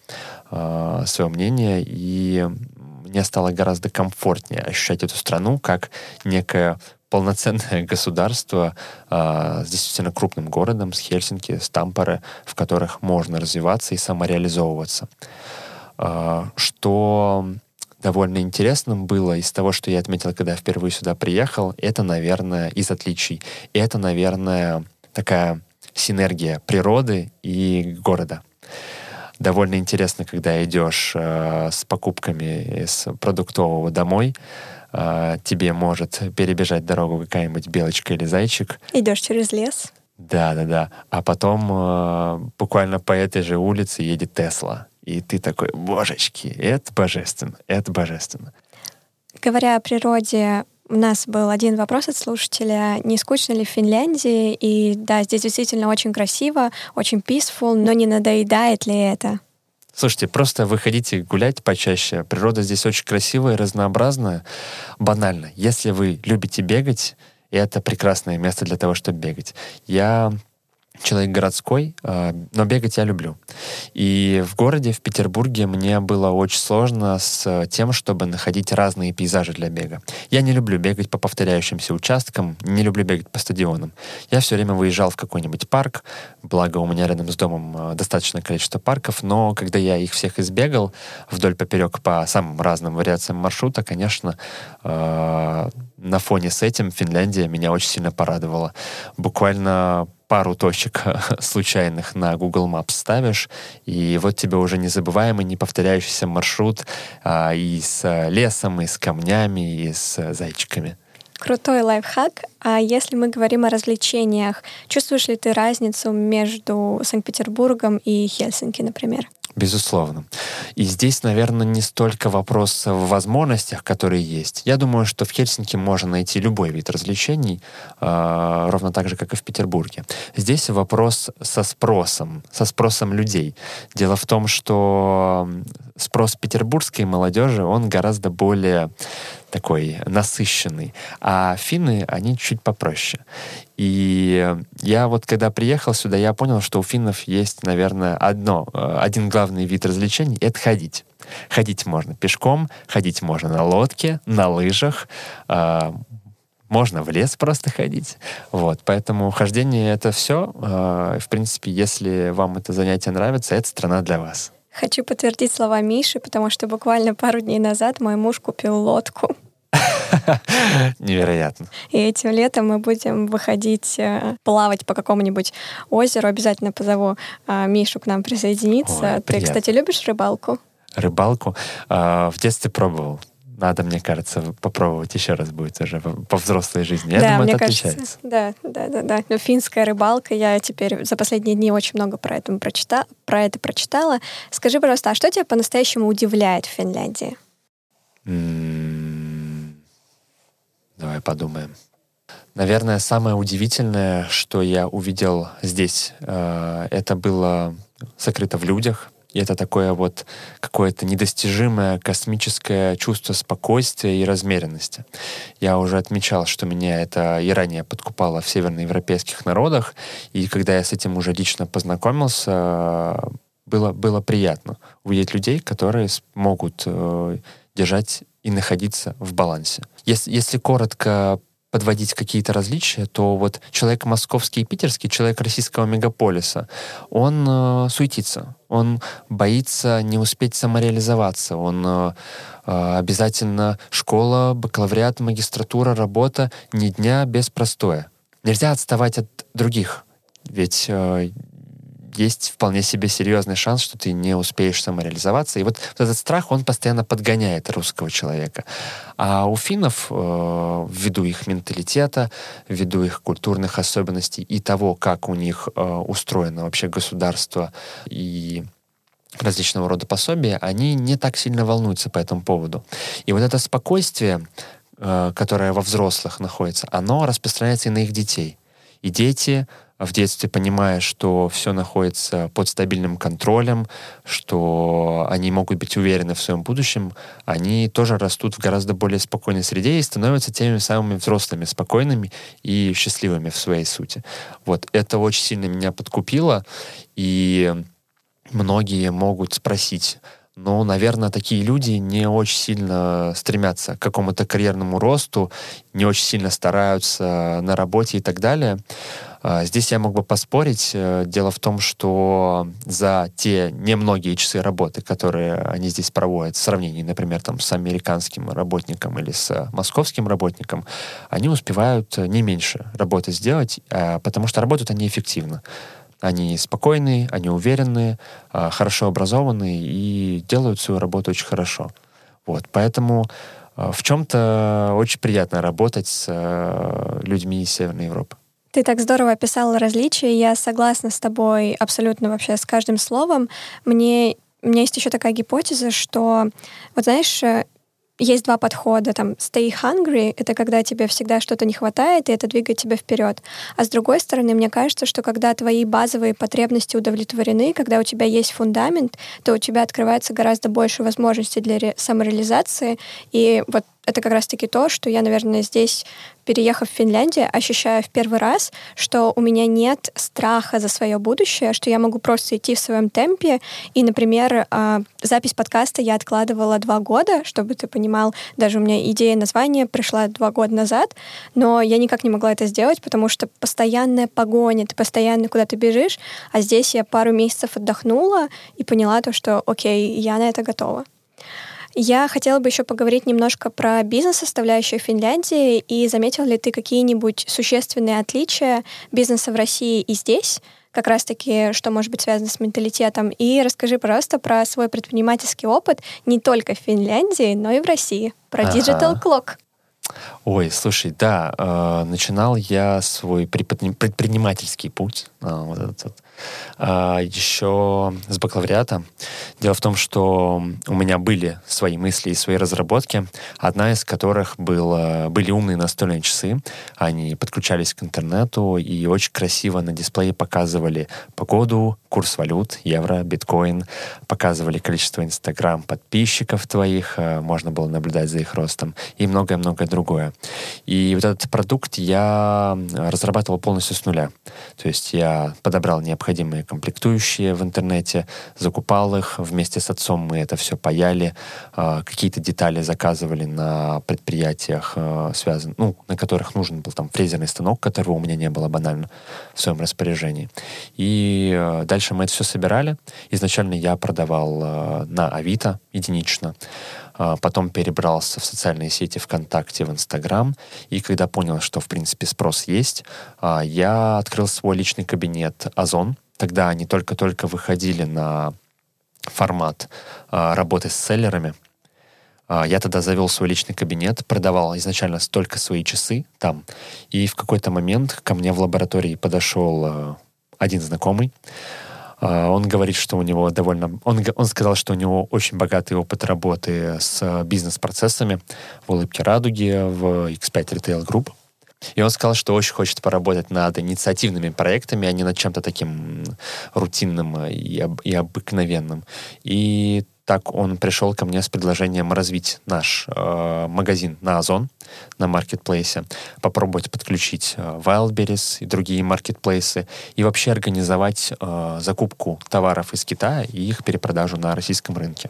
э, свое мнение, и мне стало гораздо комфортнее ощущать эту страну как некое полноценное (laughs) государство э, с действительно крупным городом, с Хельсинки, с Тампере, в которых можно развиваться и самореализовываться. Э, что довольно интересным было из того, что я отметил, когда я впервые сюда приехал, это, наверное, из отличий. Это, наверное, такая синергия природы и города. Довольно интересно, когда идешь э, с покупками из продуктового домой, э, тебе может перебежать дорогу какая-нибудь белочка или зайчик. Идешь через лес. Да, да, да. А потом э, буквально по этой же улице едет Тесла. И ты такой, божечки, это божественно, это божественно. Говоря о природе, у нас был один вопрос от слушателя. Не скучно ли в Финляндии? И да, здесь действительно очень красиво, очень peaceful, но не надоедает ли это? Слушайте, просто выходите гулять почаще. Природа здесь очень красивая, разнообразная. Банально. Если вы любите бегать, это прекрасное место для того, чтобы бегать. Я человек городской, а, но бегать я люблю. И в городе, в Петербурге, мне было очень сложно с тем, чтобы находить разные пейзажи для бега. Я не люблю бегать по повторяющимся участкам, не люблю бегать по стадионам. Я все время выезжал в какой-нибудь парк, благо у меня рядом с домом а, достаточное количество парков, но когда я их всех избегал вдоль поперек по самым разным вариациям маршрута, конечно, а, на фоне с этим Финляндия меня очень сильно порадовала. Буквально пару точек (laughs) случайных на Google Maps ставишь, и вот тебе уже незабываемый, не повторяющийся маршрут а, и с лесом, и с камнями, и с зайчиками. Крутой лайфхак. А если мы говорим о развлечениях, чувствуешь ли ты разницу между Санкт-Петербургом и Хельсинки, например? Безусловно. И здесь, наверное, не столько вопрос в возможностях, которые есть. Я думаю, что в Хельсинки можно найти любой вид развлечений, э, ровно так же, как и в Петербурге. Здесь вопрос со спросом, со спросом людей. Дело в том, что спрос петербургской молодежи, он гораздо более такой насыщенный. А финны, они чуть попроще. И я вот когда приехал сюда, я понял, что у финнов есть, наверное, одно, э, один главный вид развлечений — это ходить. Ходить можно пешком, ходить можно на лодке, на лыжах, э, можно в лес просто ходить. Вот, поэтому хождение — это все. Э, в принципе, если вам это занятие нравится, это страна для вас. Хочу подтвердить слова Миши, потому что буквально пару дней назад мой муж купил лодку. Невероятно. И этим летом мы будем выходить э, плавать по какому-нибудь озеру. Обязательно позову э, Мишу к нам присоединиться. Ой, Ты, кстати, любишь рыбалку? Рыбалку? Э, в детстве пробовал надо, мне кажется, попробовать еще раз будет уже по взрослой жизни. Я да, думаю, мне это кажется, отличается. Да, да, да, да. Но финская рыбалка, я теперь за последние дни очень много про это, прочита, про это прочитала. Скажи, пожалуйста, а что тебя по-настоящему удивляет в Финляндии? Давай подумаем. Наверное, самое удивительное, что я увидел здесь, э, это было сокрыто в людях. И это такое вот какое-то недостижимое космическое чувство спокойствия и размеренности. Я уже отмечал, что меня это и ранее подкупало в северноевропейских народах, и когда я с этим уже лично познакомился, было, было приятно увидеть людей, которые могут э, держать и находиться в балансе. Если, если коротко подводить какие-то различия, то вот человек московский и питерский, человек российского мегаполиса, он э, суетится, он боится не успеть самореализоваться, он э, э, обязательно школа, бакалавриат, магистратура, работа, ни дня без простоя. Нельзя отставать от других, ведь э, есть вполне себе серьезный шанс, что ты не успеешь самореализоваться. И вот, этот страх, он постоянно подгоняет русского человека. А у финнов, э, ввиду их менталитета, ввиду их культурных особенностей и того, как у них э, устроено вообще государство и различного рода пособия, они не так сильно волнуются по этому поводу. И вот это спокойствие, э, которое во взрослых находится, оно распространяется и на их детей. И дети в детстве понимая, что все находится под стабильным контролем, что они могут быть уверены в своем будущем, они тоже растут в гораздо более спокойной среде и становятся теми самыми взрослыми, спокойными и счастливыми в своей сути. Вот это очень сильно меня подкупило, и многие могут спросить, но, наверное, такие люди не очень сильно стремятся к какому-то карьерному росту, не очень сильно стараются на работе и так далее. А, здесь я мог бы поспорить. Э, дело в том, что за те немногие часы работы, которые они здесь проводят, в сравнении, например, там, с американским работником или с московским работником, они успевают не меньше работы сделать, потому что работают они эффективно. Они спокойные, они уверенные, хорошо образованные и делают свою работу очень хорошо. Вот, поэтому в чем-то очень приятно работать с людьми из Северной Европы. Ты так здорово описал различия, я согласна с тобой абсолютно вообще с каждым словом. Мне у меня есть еще такая гипотеза, что, вот знаешь, есть два подхода. Там stay hungry — это когда тебе всегда что-то не хватает, и это двигает тебя вперед. А с другой стороны, мне кажется, что когда твои базовые потребности удовлетворены, когда у тебя есть фундамент, то у тебя открывается гораздо больше возможностей для самореализации. И вот это как раз-таки то, что я, наверное, здесь, переехав в Финляндию, ощущаю в первый раз, что у меня нет страха за свое будущее, что я могу просто идти в своем темпе. И, например, а, запись подкаста я откладывала два года, чтобы ты понимал, даже у меня идея названия пришла два года назад, но я никак не могла это сделать, потому что постоянная погоня, ты постоянно куда-то бежишь, а здесь я пару месяцев отдохнула и поняла то, что окей, я на это готова. Я хотела бы еще поговорить немножко про бизнес-составляющую Финляндии. И заметил ли ты какие-нибудь существенные отличия бизнеса в России и здесь? как раз-таки, что может быть связано с менталитетом. И расскажи, пожалуйста, про свой предпринимательский опыт не только в Финляндии, но и в России. Про ага. Digital Clock. Ой, слушай, да, э, начинал я свой предпринимательский путь, э, вот этот а, еще с бакалавриата. Дело в том, что у меня были свои мысли и свои разработки, одна из которых была, были умные настольные часы. Они подключались к интернету и очень красиво на дисплее показывали погоду, курс валют, евро, биткоин, показывали количество инстаграм подписчиков твоих, э, можно было наблюдать за их ростом и многое-многое другое. И вот этот продукт я разрабатывал полностью с нуля. То есть я подобрал необходимые необходимые комплектующие в интернете, закупал их, вместе с отцом мы это все паяли, э, какие-то детали заказывали на предприятиях, э, связан, ну, на которых нужен был там фрезерный станок, которого у меня не было банально в своем распоряжении. И э, дальше мы это все собирали. Изначально я продавал на Авито единично, потом перебрался в социальные сети ВКонтакте, в Инстаграм, и когда понял, что, в принципе, спрос есть, я открыл свой личный кабинет Озон, Тогда они только-только выходили на формат а, работы с селлерами. А, я тогда завел свой личный кабинет, продавал изначально только свои часы там. И в какой-то момент ко мне в лаборатории подошел а, один знакомый. А, он говорит, что у него довольно... Он, он сказал, что у него очень богатый опыт работы с бизнес-процессами в «Улыбке радуги», в X5 Retail Group. И он сказал, что очень хочет поработать над инициативными проектами, а не над чем-то таким рутинным и, об, и обыкновенным. И так он пришел ко мне с предложением развить наш э, магазин на Озон, на маркетплейсе, попробовать подключить э, Wildberries и другие маркетплейсы, и вообще организовать э, закупку товаров из Китая и их перепродажу на российском рынке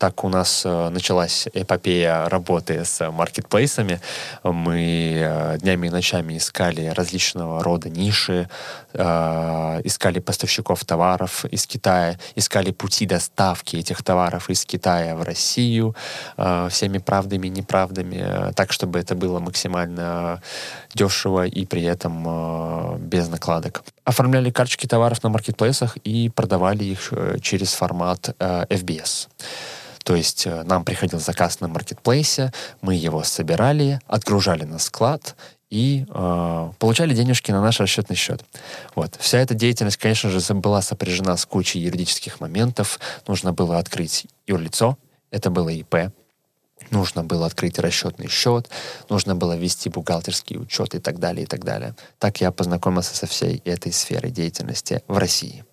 так у нас э, началась эпопея работы с маркетплейсами. Мы э, днями и ночами искали различного рода ниши, э, искали поставщиков товаров из Китая, искали пути доставки этих товаров из Китая в Россию всеми правдами и неправдами, так, чтобы это было максимально дешево и при этом без накладок. Оформляли карточки товаров на маркетплейсах и продавали их через формат FBS. То есть э, нам приходил заказ на маркетплейсе, мы его собирали, отгружали на склад и э, получали денежки на наш расчетный счет. Вот. Вся эта деятельность, конечно же, была сопряжена с кучей юридических моментов. Нужно было открыть юрлицо, это было ИП, нужно было открыть расчетный счет, нужно было вести бухгалтерский учет и так далее, и так далее. Так я познакомился со всей этой сферой деятельности в России.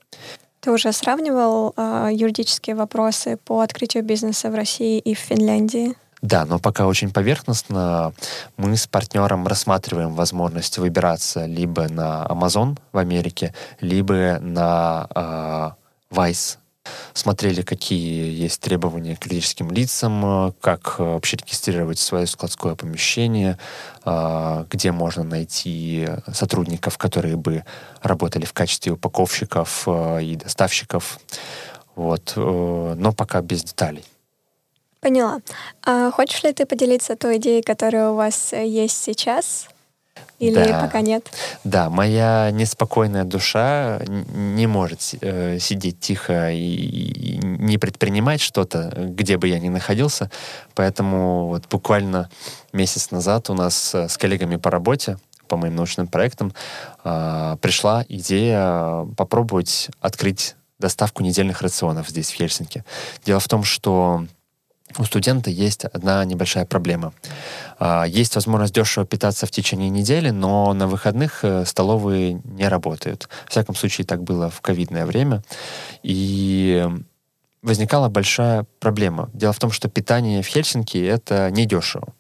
Ты уже сравнивал э, юридические вопросы по открытию бизнеса в России и в Финляндии? Да, но пока очень поверхностно. Мы с партнером рассматриваем возможность выбираться либо на Amazon в Америке, либо на э, Vice смотрели, какие есть требования к юридическим лицам, как вообще регистрировать свое складское помещение, где можно найти сотрудников, которые бы работали в качестве упаковщиков и доставщиков. Вот. Но пока без деталей. Поняла. А хочешь ли ты поделиться той идеей, которая у вас э, есть сейчас? Или да. пока нет? Да, моя неспокойная душа не может э, сидеть тихо и, и не предпринимать что-то, где бы я ни находился. Поэтому вот буквально месяц назад у нас э, с коллегами по работе по моим научным проектам э, пришла идея попробовать открыть доставку недельных рационов здесь, в Хельсинки. Дело в том, что у студента есть одна небольшая проблема. А, есть возможность дешево питаться в течение недели, но на выходных э, столовые не работают. В всяком случае, так было в ковидное время. И возникала большая проблема. Дело в том, что питание в Хельсинки — это недешево.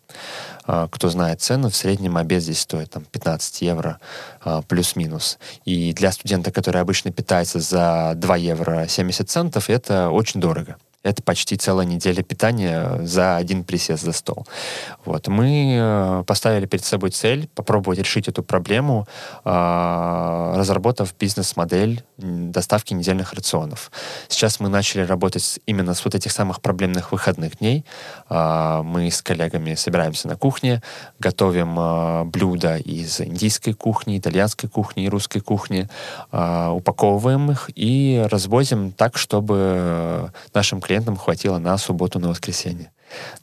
А, кто знает цену, в среднем обед здесь стоит там, 15 евро а, плюс-минус. И для студента, который обычно питается за 2 евро 70 центов, это очень дорого это почти целая неделя питания за один присест за стол. Вот. Мы э, поставили перед собой цель попробовать решить эту проблему, а, разработав бизнес-модель доставки недельных рационов. Сейчас мы начали работать именно с вот этих самых проблемных выходных дней. Мы с коллегами собираемся на кухне, готовим блюда из индийской кухни, итальянской кухни и русской кухни, упаковываем их и развозим так, чтобы нашим клиентам хватило на субботу, на воскресенье.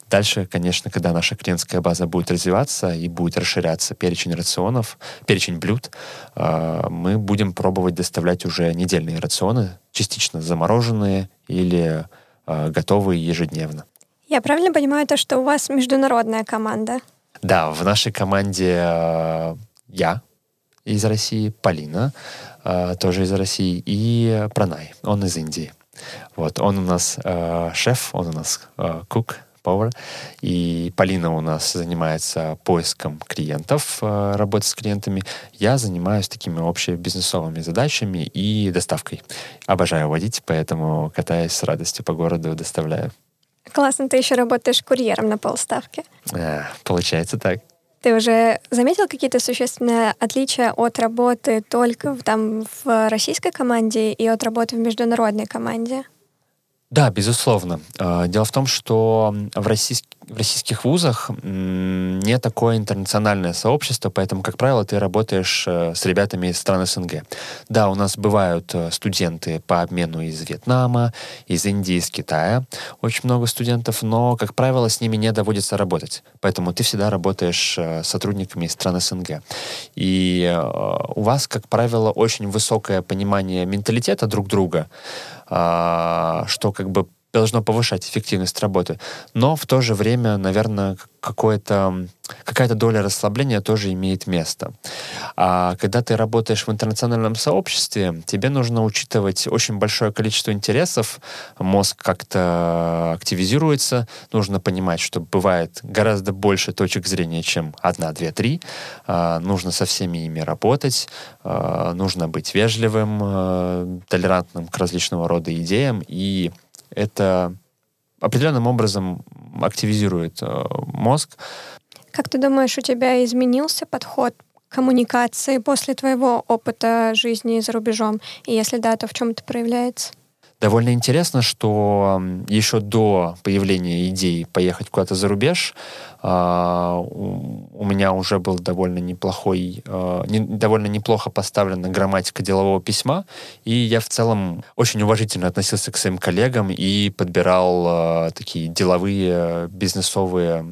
Дальше, конечно, когда наша клиентская база будет развиваться и будет расширяться перечень рационов, перечень блюд, э, мы будем пробовать доставлять уже недельные рационы, частично замороженные или э, готовые ежедневно. Я правильно понимаю то, что у вас международная команда? Да, в нашей команде э, я из России, Полина тоже из России и Пранай, он из Индии. Вот, он у нас э, шеф, он у нас э, кук, повар. И Полина у нас занимается поиском клиентов, э, работой с клиентами. Я занимаюсь такими общебизнесовыми задачами и доставкой. Обожаю водить, поэтому катаюсь с радостью по городу, доставляю. Классно, ты еще работаешь курьером на полставки. А, получается так. Ты уже заметил какие-то существенные отличия от работы только там в российской команде и от работы в международной команде? Да, безусловно. А, дело в том, что в, в российских вузах не такое интернациональное сообщество, поэтому, как правило, ты работаешь э, с ребятами из стран СНГ. Да, у нас бывают э, студенты по обмену из Вьетнама, из Индии, из Китая. Очень много студентов, но, как правило, с ними не доводится работать. Поэтому ты всегда работаешь э, с сотрудниками из стран СНГ. И у вас, как правило, очень высокое понимание менталитета друг друга, что как бы должно повышать эффективность работы. Но в то же время, наверное, какое-то, какая-то доля расслабления тоже имеет место. А когда ты работаешь в интернациональном сообществе, тебе нужно учитывать очень большое количество интересов, мозг как-то активизируется, нужно понимать, что бывает гораздо больше точек зрения, чем одна, две, три. А, нужно со всеми ими работать, а, нужно быть вежливым, а, толерантным к различного рода идеям и это определенным образом активизирует э, мозг. Как ты думаешь, у тебя изменился подход к коммуникации после твоего опыта жизни за рубежом? И если да, то в чем это проявляется? Довольно интересно, что еще до появления идеи поехать куда-то за рубеж, у меня уже был довольно неплохой, не, довольно неплохо поставлена грамматика делового письма, и я в целом очень уважительно относился к своим коллегам и подбирал uh, такие деловые, бизнесовые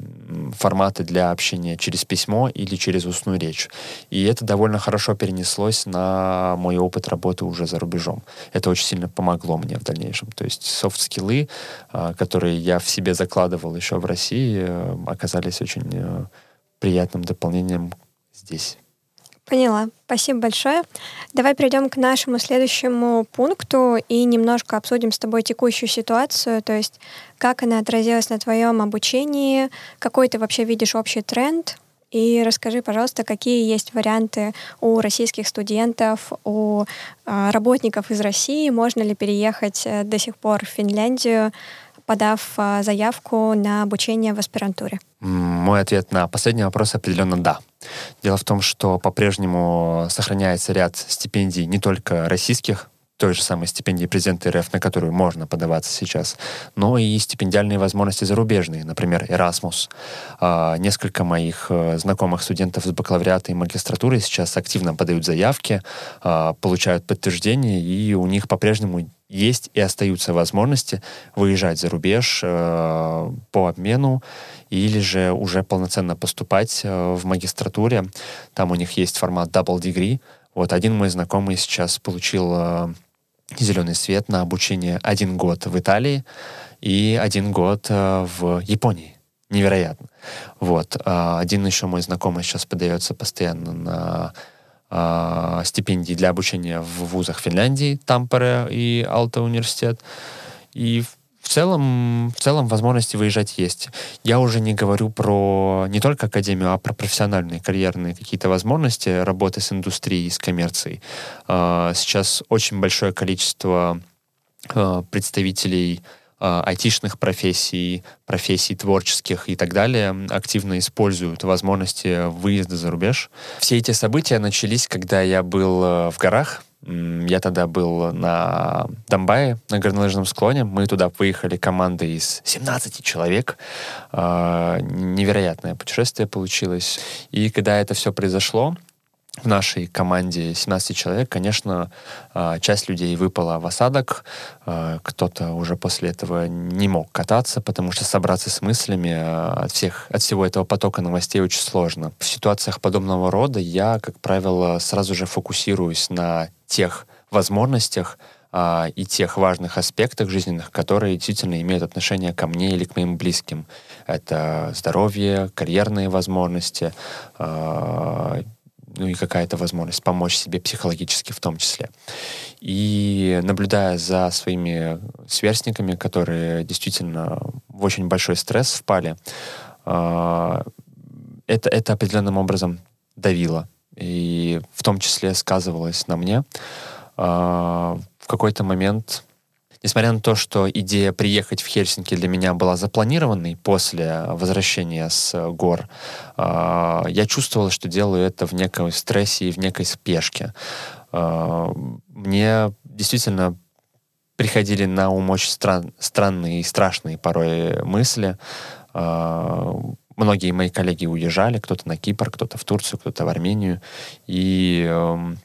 форматы для общения через письмо или через устную речь. И это довольно хорошо перенеслось на мой опыт работы уже за рубежом. Это очень сильно помогло мне в дальнейшем. То есть софт-скиллы, которые я в себе закладывал еще в России, оказались оказались очень э, приятным дополнением здесь. Поняла. Спасибо большое. Давай перейдем к нашему следующему пункту и немножко обсудим с тобой текущую ситуацию, то есть как она отразилась на твоем обучении, какой ты вообще видишь общий тренд И расскажи, пожалуйста, какие есть варианты у российских студентов, у э, работников из России, можно ли переехать э, до сих пор в Финляндию, подав э, заявку на обучение в аспирантуре? Мой ответ на последний вопрос определенно да. Дело в том, что по-прежнему сохраняется ряд стипендий не только российских той же самой стипендии президента РФ, на которую можно подаваться сейчас, но и стипендиальные возможности зарубежные, например, Erasmus. А, несколько моих э, знакомых студентов с бакалавриата и магистратуры сейчас активно подают заявки, а, получают подтверждение, и у них по-прежнему есть и остаются возможности выезжать за рубеж э, по обмену или же уже полноценно поступать э, в магистратуре. Там у них есть формат double degree. Вот один мой знакомый сейчас получил э, зеленый свет на обучение один год в Италии и один год э, в Японии. Невероятно. Вот. А один еще мой знакомый сейчас подается постоянно на э, стипендии для обучения в вузах Финляндии, Тампере и Алта университет. И в целом, в целом возможности выезжать есть. Я уже не говорю про не только академию, а про профессиональные карьерные какие-то возможности работы с индустрией, с коммерцией. А, сейчас очень большое количество а, представителей а, айтишных профессий, профессий творческих и так далее активно используют возможности выезда за рубеж. Все эти события начались, когда я был э, в горах, я тогда был на Донбайе, на горнолыжном склоне. Мы туда выехали командой из 17 человек. А, невероятное путешествие получилось. И когда это все произошло, в нашей команде 17 человек, конечно, а, часть людей выпала в осадок, а, кто-то уже после этого не мог кататься, потому что собраться с мыслями от, всех, от всего этого потока новостей очень сложно. В ситуациях подобного рода я, как правило, сразу же фокусируюсь на тех возможностях а, и тех важных аспектах жизненных, которые действительно имеют отношение ко мне или к моим близким. Это здоровье, карьерные возможности, а, ну и какая-то возможность помочь себе психологически в том числе. И наблюдая за своими сверстниками, которые действительно в очень большой стресс впали, а, это, это определенным образом давило и в том числе сказывалось на мне. А, в какой-то момент, несмотря на то, что идея приехать в Хельсинки для меня была запланированной после возвращения с гор, а, я чувствовал, что делаю это в неком стрессе и в некой спешке. А, мне действительно приходили на ум очень стран, странные и страшные порой мысли многие мои коллеги уезжали, кто-то на Кипр, кто-то в Турцию, кто-то в Армению. И э,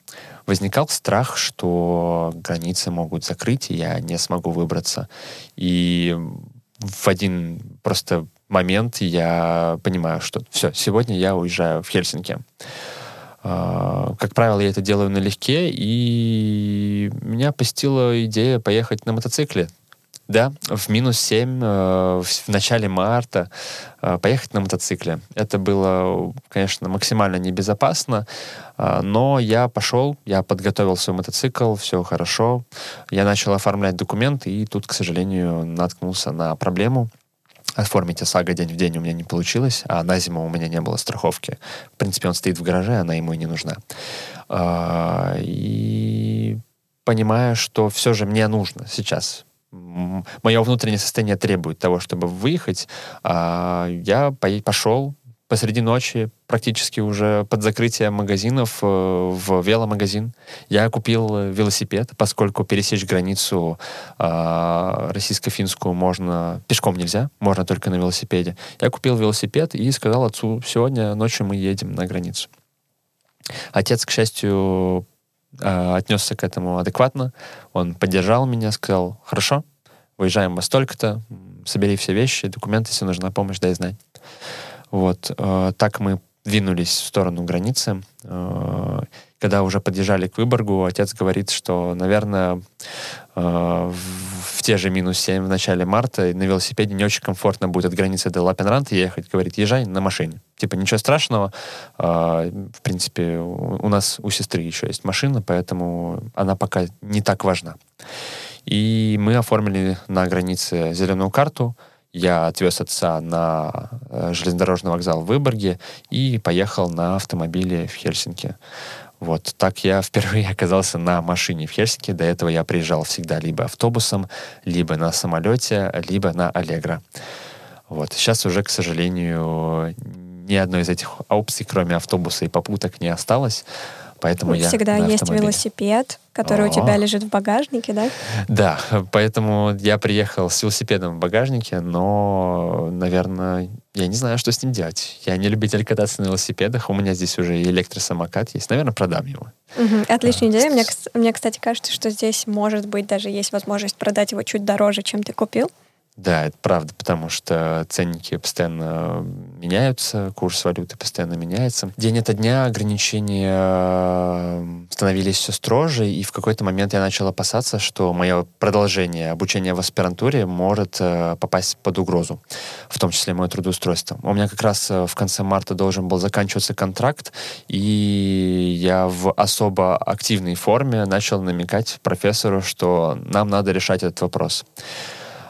возникал страх, что границы могут закрыть, и я не смогу выбраться. И в один просто момент я понимаю, что все, сегодня я уезжаю в Хельсинки. Uh, как правило, я это делаю налегке, и меня посетила идея поехать на мотоцикле да, в минус 7 э, в начале марта э, поехать на мотоцикле. Это было, конечно, максимально небезопасно, э, но я пошел, я подготовил свой мотоцикл, все хорошо. Я начал оформлять документы, и тут, к сожалению, наткнулся на проблему. Оформить ОСАГО день в день у меня не получилось, а на зиму у меня не было страховки. В принципе, он стоит в гараже, она ему и не нужна. Э, и понимая, что все же мне нужно сейчас мое внутреннее состояние требует того, чтобы выехать, а я пошел посреди ночи, практически уже под закрытие магазинов, э, в веломагазин. Я купил велосипед, поскольку пересечь границу э, российско-финскую можно пешком нельзя, можно только на велосипеде. Я купил велосипед и сказал отцу, сегодня ночью мы едем на границу. Отец, к счастью, э, отнесся к этому адекватно. Он поддержал меня, сказал, хорошо, выезжаем во столько-то, собери все вещи, документы, если нужна помощь, дай знать. Вот. Э, так мы двинулись в сторону границы. Э, когда уже подъезжали к Выборгу, отец говорит, что, наверное, э, в те же минус 7 в начале марта на велосипеде не очень комфортно будет от границы до Лапенранта ехать. Говорит, езжай на машине. Типа, ничего страшного. Э, в принципе, у нас у сестры еще есть машина, поэтому она пока не так важна. И мы оформили на границе зеленую карту, Я отвез отца на э, железнодорожный вокзал в Выборге и поехал на автомобиле в Хельсинки. Вот так я (laughs) впервые оказался на машине в Хельсинки. До этого я приезжал всегда либо автобусом, либо на самолете, либо на Аллегро. Вот. Сейчас уже, к сожалению, ни одной из этих опций, кроме автобуса и попуток, не осталось. Поэтому я всегда есть велосипед, который О. у тебя лежит в багажнике, да? Да, поэтому я приехал с велосипедом в багажнике, но, наверное, я не знаю, что с ним делать. Я не любитель кататься на велосипедах. У меня здесь уже электросамокат есть. Наверное, продам его. Угу. Отличная а, идея. Мне, мне, кстати, кажется, что здесь, может быть, даже есть возможность продать его чуть дороже, чем ты купил. Да, это правда, потому что ценники постоянно меняются, курс валюты постоянно меняется. День ото дня ограничения э, становились все строже, и в какой-то момент я начал опасаться, что мое продолжение обучения в аспирантуре может э, попасть под угрозу, в том числе мое трудоустройство. У меня как раз э, в конце марта должен был заканчиваться контракт, и я в особо активной форме начал намекать профессору, что нам надо решать этот вопрос.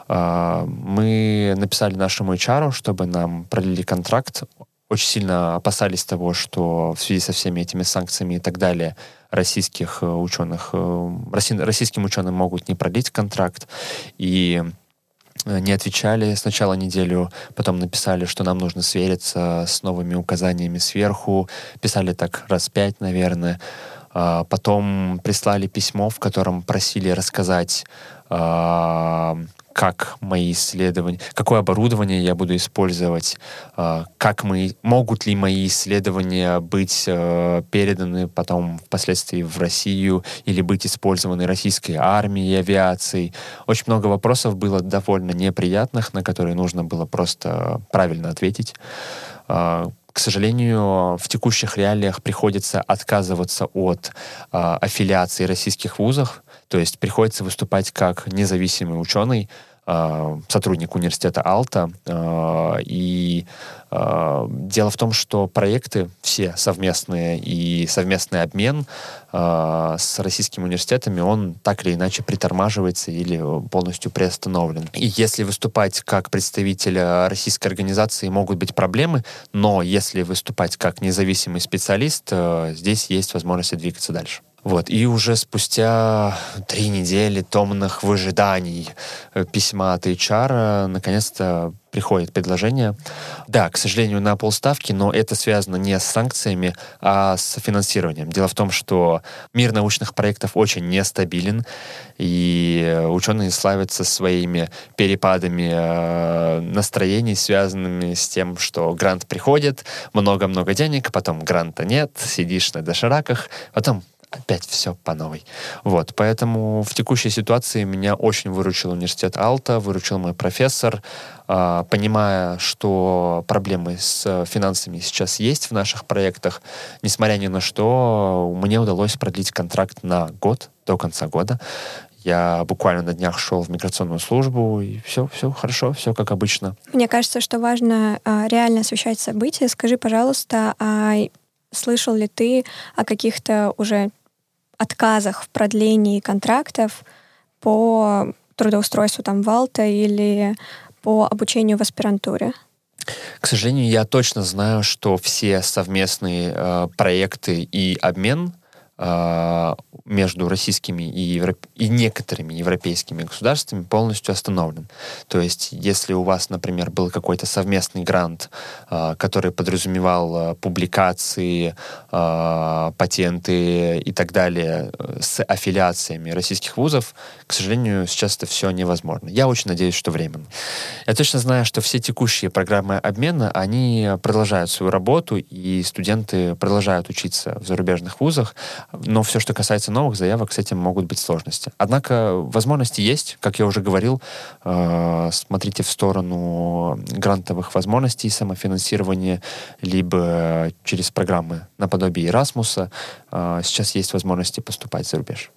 А, мы написали нашему HR, чтобы нам продлили контракт. Очень сильно опасались того, что в связи со всеми этими санкциями и так далее российских э, ученых, э, российским ученым могут не продлить контракт. И э, не отвечали сначала неделю, потом написали, что нам нужно свериться с новыми указаниями сверху. Писали так раз пять, наверное. А, потом прислали письмо, в котором просили рассказать а, как мои исследования, какое оборудование я буду использовать, а, как мы, могут ли мои исследования быть э, переданы потом впоследствии в Россию или быть использованы российской армией авиацией. Очень много вопросов было довольно неприятных, на которые нужно было просто правильно ответить. А, к сожалению, в текущих реалиях приходится отказываться от э, аффилиации российских вузов, то есть приходится выступать как независимый ученый, сотрудник университета Алта. Э, и э, дело в том, что проекты все совместные и совместный обмен с российскими университетами, он так или иначе притормаживается или полностью приостановлен. И если выступать как представитель российской организации, могут быть проблемы, но если выступать как независимый специалист, здесь есть возможность двигаться дальше. Вот, и уже спустя три недели томных выжиданий э, письма от HR наконец-то приходит предложение. Да, к сожалению, на полставки, но это связано не с санкциями, а с финансированием. Дело в том, что мир научных проектов очень нестабилен, и ученые славятся своими перепадами э, настроений, связанными с тем, что грант приходит, много-много денег, потом гранта нет, сидишь на дошираках, потом опять все по новой. Вот, поэтому в текущей ситуации меня очень выручил университет Алта, выручил мой профессор, э, понимая, что проблемы с финансами сейчас есть в наших проектах, несмотря ни на что, мне удалось продлить контракт на год, до конца года. Я буквально на днях шел в миграционную службу, и все, все хорошо, все как обычно. Мне кажется, что важно а, реально освещать события. Скажи, пожалуйста, а слышал ли ты о каких-то уже отказах в продлении контрактов по трудоустройству там в Алта или по обучению в аспирантуре? К сожалению, я точно знаю, что все совместные э, проекты и обмен между российскими и, европ... и некоторыми европейскими государствами полностью остановлен. То есть, если у вас, например, был какой-то совместный грант, э, который подразумевал э, публикации, патенты и так далее э, с аффилиациями российских вузов, к сожалению, сейчас это все невозможно. Я очень надеюсь, что временно. Я точно знаю, что все текущие программы обмена, они продолжают свою работу, и студенты продолжают учиться в зарубежных вузах, но все, что касается новых заявок, с этим могут быть сложности. Однако возможности есть, как я уже говорил, э, смотрите в сторону грантовых возможностей самофинансирования, либо через программы наподобие Erasmus. Э, сейчас есть возможности поступать за рубеж.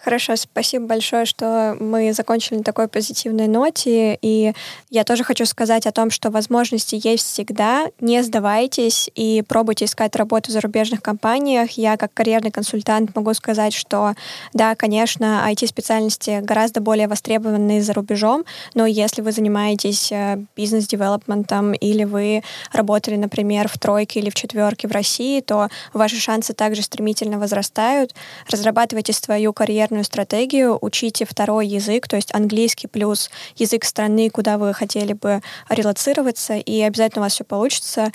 Хорошо, спасибо большое, что мы закончили на такой позитивной ноте. И я тоже хочу сказать о том, что возможности есть всегда. Не сдавайтесь и пробуйте искать работу в зарубежных компаниях. Я как карьерный консультант могу сказать, что да, конечно, IT-специальности гораздо более востребованы за рубежом, но если вы занимаетесь э, бизнес-девелопментом или вы работали, например, в тройке или в четверке в России, то ваши шансы также стремительно возрастают. Разрабатывайте свою карьеру карьерную стратегию, учите второй язык, то есть английский плюс язык страны, куда вы хотели бы релацироваться, и обязательно у вас все получится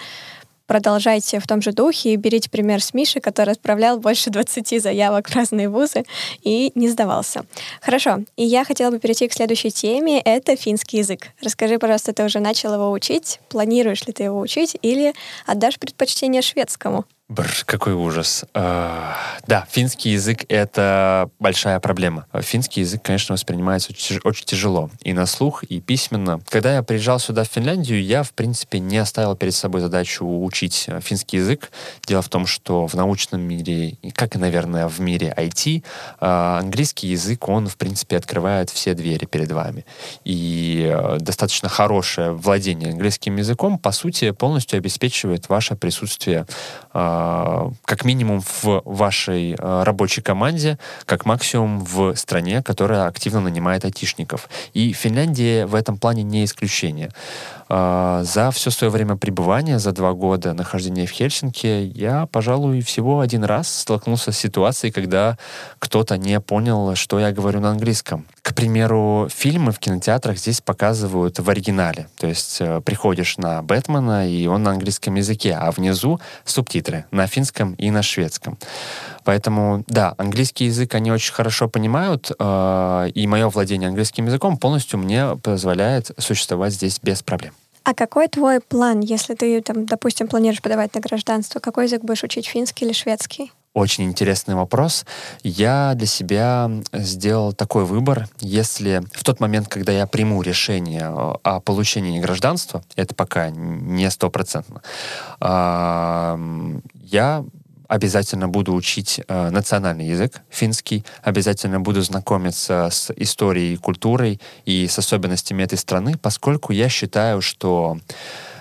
продолжайте в том же духе и берите пример с Миши, который отправлял больше 20 заявок в разные вузы и не сдавался. Хорошо, и я хотела бы перейти к следующей теме, это финский язык. Расскажи, пожалуйста, ты уже начал его учить, планируешь ли ты его учить или отдашь предпочтение шведскому? Брr, какой ужас. Uh, да, финский язык — это большая проблема. Финский язык, конечно, воспринимается очень, очень тяжело. И на слух, и письменно. Когда я приезжал сюда, в Финляндию, я, в принципе, не оставил перед собой задачу учить э, финский язык. Дело в том, что в научном мире, как и, наверное, в мире IT, uh, английский язык, он, в принципе, открывает все двери перед вами. И uh, достаточно хорошее владение английским языком, по сути, полностью обеспечивает ваше присутствие а, как минимум в вашей а, рабочей команде, как максимум в стране, которая активно нанимает айтишников. И Финляндия в этом плане не исключение. А, за все свое время пребывания, за два года нахождения в Хельсинки, я, пожалуй, всего один раз столкнулся с ситуацией, когда кто-то не понял, что я говорю на английском. К примеру, фильмы в кинотеатрах здесь показывают в оригинале. То есть э, приходишь на Бэтмена, и он на английском языке, а внизу субтитры на финском и на шведском. Поэтому, да, английский язык они очень хорошо понимают, э, и мое владение английским языком полностью мне позволяет существовать здесь без проблем. А какой твой план, если ты, там, допустим, планируешь подавать на гражданство? Какой язык будешь учить, финский или шведский? Очень интересный вопрос. Я для себя сделал такой выбор. Если в тот момент, когда я приму решение о получении гражданства, это пока не стопроцентно, я обязательно буду учить э, национальный язык финский, обязательно буду знакомиться с историей культурой и с особенностями этой страны, поскольку я считаю, что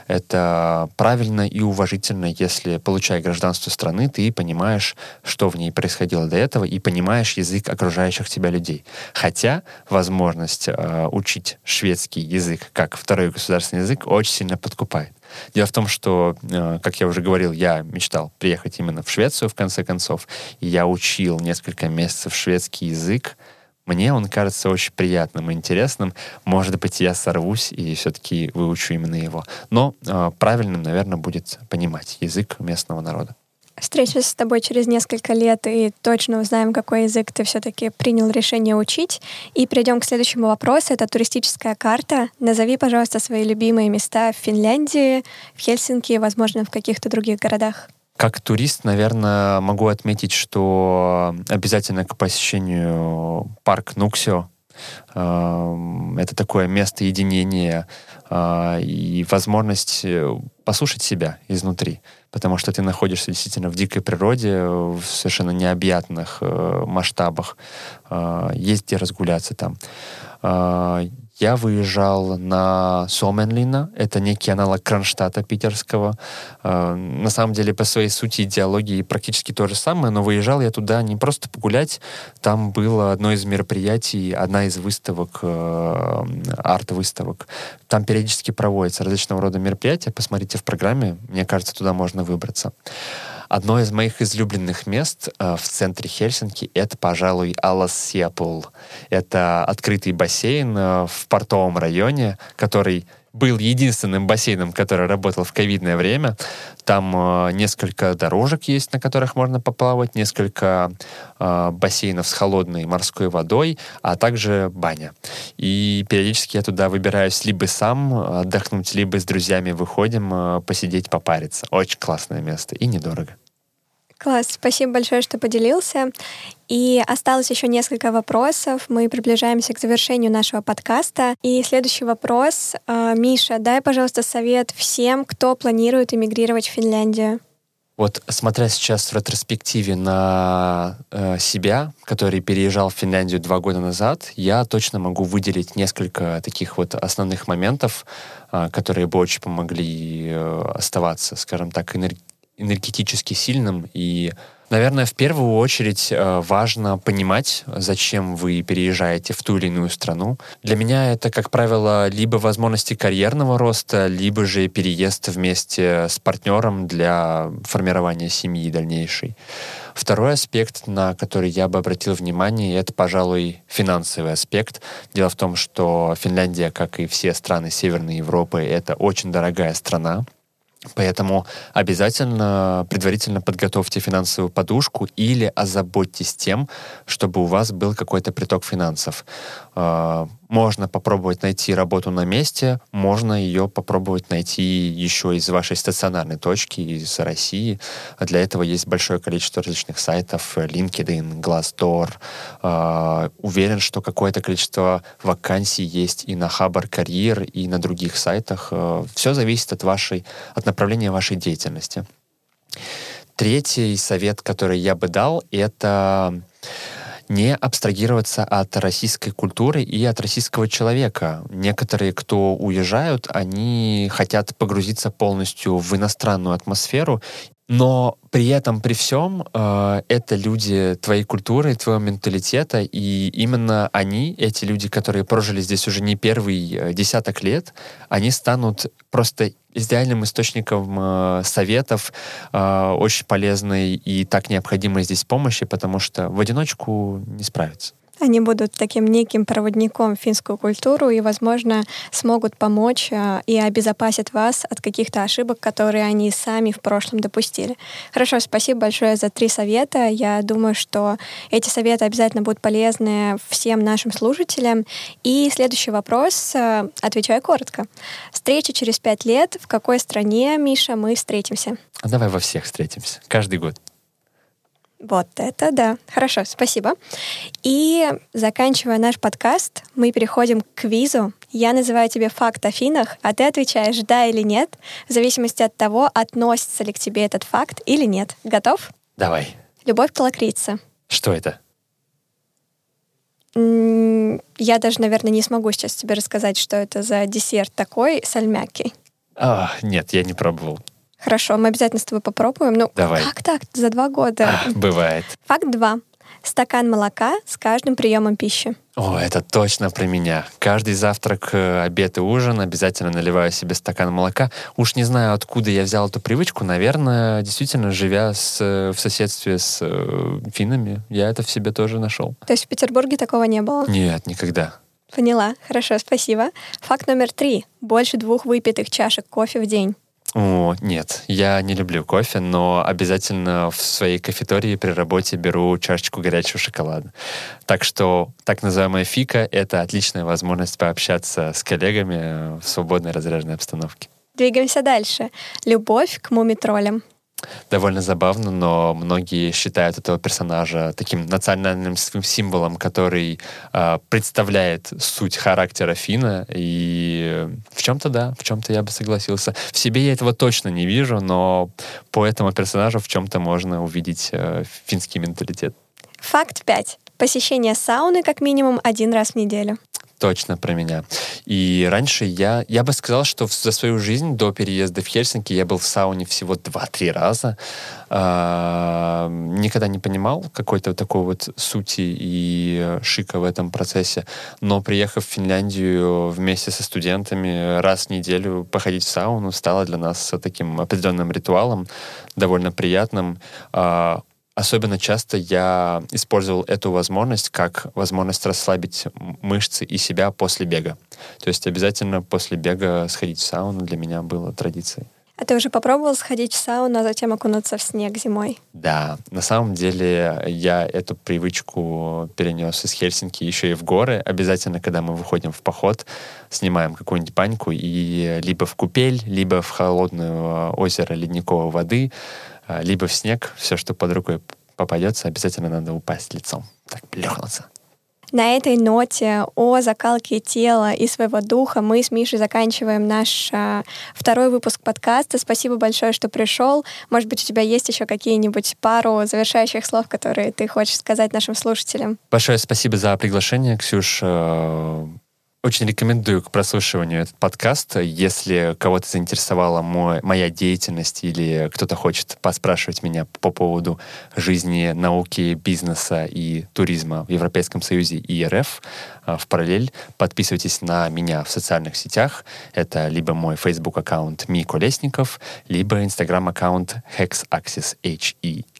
это правильно и уважительно, если, получая гражданство страны, ты понимаешь, что в ней происходило до этого, и понимаешь язык окружающих тебя людей. Хотя возможность э, учить шведский язык как второй государственный язык очень сильно подкупает. Дело в том, что, э, как я уже говорил, я мечтал приехать именно в Швецию, в конце концов, и я учил несколько месяцев шведский язык, мне он кажется очень приятным и интересным. Может быть, я сорвусь и все-таки выучу именно его. Но э, правильным, наверное, будет понимать язык местного народа. Встретимся с тобой через несколько лет и точно узнаем, какой язык ты все-таки принял решение учить. И перейдем к следующему вопросу. Это туристическая карта. Назови, пожалуйста, свои любимые места в Финляндии, в Хельсинки, возможно, в каких-то других городах. Как турист, наверное, могу отметить, что обязательно к посещению парк Нуксио. Эм, это такое место единения и возможность э, послушать себя изнутри, потому что ты находишься действительно в дикой природе, в совершенно необъятных э, масштабах. Есть где разгуляться там я выезжал на Соменлина, это некий аналог Кронштадта питерского. Э, на самом деле, по своей сути, идеологии практически то же самое, но выезжал я туда не просто погулять, там было одно из мероприятий, одна из выставок, э, арт-выставок. Там периодически проводятся различного рода мероприятия, посмотрите в программе, мне кажется, туда можно выбраться. Одно из моих излюбленных мест э, в центре Хельсинки — это, пожалуй, Аласьяпул. Это открытый бассейн э, в портовом районе, который был единственным бассейном, который работал в ковидное время. Там э, несколько дорожек есть, на которых можно поплавать, несколько э, бассейнов с холодной морской водой, а также баня. И периодически я туда выбираюсь либо сам отдохнуть, либо с друзьями выходим э, посидеть, попариться. Очень классное место и недорого. Класс, спасибо большое, что поделился. И осталось еще несколько вопросов. Мы приближаемся к завершению нашего подкаста. И следующий вопрос. А, Миша, дай, пожалуйста, совет всем, кто планирует эмигрировать в Финляндию. Вот смотря сейчас в ретроспективе на э, себя, который переезжал в Финляндию два года назад, я точно могу выделить несколько таких вот основных моментов, э, которые бы очень помогли э, оставаться, скажем так, энер- энергетически сильным и Наверное, в первую очередь э, важно понимать, зачем вы переезжаете в ту или иную страну. Для меня это, как правило, либо возможности карьерного роста, либо же переезд вместе с партнером для формирования семьи дальнейшей. Второй аспект, на который я бы обратил внимание, это, пожалуй, финансовый аспект. Дело в том, что Финляндия, как и все страны Северной Европы, это очень дорогая страна. Поэтому обязательно предварительно подготовьте финансовую подушку или озаботьтесь тем, чтобы у вас был какой-то приток финансов. А, можно попробовать найти работу на месте, можно ее попробовать найти еще из вашей стационарной точки, из России. Для этого есть большое количество различных сайтов, LinkedIn, Glassdoor. Э, уверен, что какое-то количество вакансий есть и на Хабар Карьер, и на других сайтах. Э, все зависит от, вашей, от направления вашей деятельности. Третий совет, который я бы дал, это не абстрагироваться от российской культуры и от российского человека. Некоторые, кто уезжают, они хотят погрузиться полностью в иностранную атмосферу но при этом, при всем, э, это люди твоей культуры, твоего менталитета, и именно они, эти люди, которые прожили здесь уже не первый э, десяток лет, они станут просто идеальным источником э, советов, э, очень полезной и так необходимой здесь помощи, потому что в одиночку не справиться. Они будут таким неким проводником в финскую культуру и, возможно, смогут помочь а, и обезопасят вас от каких-то ошибок, которые они сами в прошлом допустили. Хорошо, спасибо большое за три совета. Я думаю, что эти советы обязательно будут полезны всем нашим слушателям. И следующий вопрос, а, отвечаю коротко. Встреча через пять лет. В какой стране, Миша, мы встретимся? А давай во всех встретимся. Каждый год. Вот это да. Хорошо, спасибо. И заканчивая наш подкаст, мы переходим к квизу. Я называю тебе факт о финах, а ты отвечаешь да или нет, в зависимости от того, относится ли к тебе этот факт или нет. Готов? Давай. Любовь к лакрице. Что это? Я даже, наверное, не смогу сейчас тебе рассказать, что это за десерт такой сальмякий. А, нет, я не пробовал. Хорошо, мы обязательно с тобой попробуем. Ну, Давай. как так? За два года. А, бывает. Факт два. Стакан молока с каждым приемом пищи. О, это точно про меня. Каждый завтрак, э, обед и ужин обязательно наливаю себе стакан молока. Уж не знаю, откуда я взял эту привычку. Наверное, действительно, живя с, э, в соседстве с э, финнами, я это в себе тоже нашел. То есть в Петербурге такого не было? Нет, никогда. Поняла. Хорошо, спасибо. Факт номер три. Больше двух выпитых чашек кофе в день. О, нет, я не люблю кофе, но обязательно в своей кафетории при работе беру чашечку горячего шоколада. Так что так называемая фика — это отличная возможность пообщаться с коллегами в свободной разряженной обстановке. Двигаемся дальше. Любовь к мумитролям довольно забавно, но многие считают этого персонажа таким национальным символом, который э, представляет суть характера Фина. И в чем-то да, в чем-то я бы согласился. В себе я этого точно не вижу, но по этому персонажу в чем-то можно увидеть э, финский менталитет. Факт 5. Посещение сауны как минимум один раз в неделю точно про меня. И раньше я, я бы сказал, что за свою жизнь до переезда в Хельсинки я был в сауне всего 2-3 раза. А, никогда не понимал какой-то такой вот сути и шика в этом процессе. Но приехав в Финляндию вместе со студентами раз в неделю походить в сауну стало для нас таким определенным ритуалом, довольно приятным. А, Особенно часто я использовал эту возможность как возможность расслабить мышцы и себя после бега. То есть обязательно после бега сходить в сауну для меня было традицией. А ты уже попробовал сходить в сауну, а затем окунуться в снег зимой? Да, на самом деле я эту привычку перенес из Хельсинки еще и в горы. Обязательно, когда мы выходим в поход, снимаем какую-нибудь баньку и либо в купель, либо в холодное озеро ледниковой воды либо в снег, все, что под рукой попадется, обязательно надо упасть лицом, так плюхнуться. На этой ноте о закалке тела и своего духа мы с Мишей заканчиваем наш а, второй выпуск подкаста. Спасибо большое, что пришел. Может быть, у тебя есть еще какие-нибудь пару завершающих слов, которые ты хочешь сказать нашим слушателям? Большое спасибо за приглашение, Ксюш. Очень рекомендую к прослушиванию этот подкаст. Если кого-то заинтересовала мой, моя деятельность или кто-то хочет поспрашивать меня по поводу жизни, науки, бизнеса и туризма в Европейском Союзе и РФ а, в параллель, подписывайтесь на меня в социальных сетях. Это либо мой Facebook аккаунт Ми Колесников, либо Instagram аккаунт HexAxis H-E-X-I-X-I-S.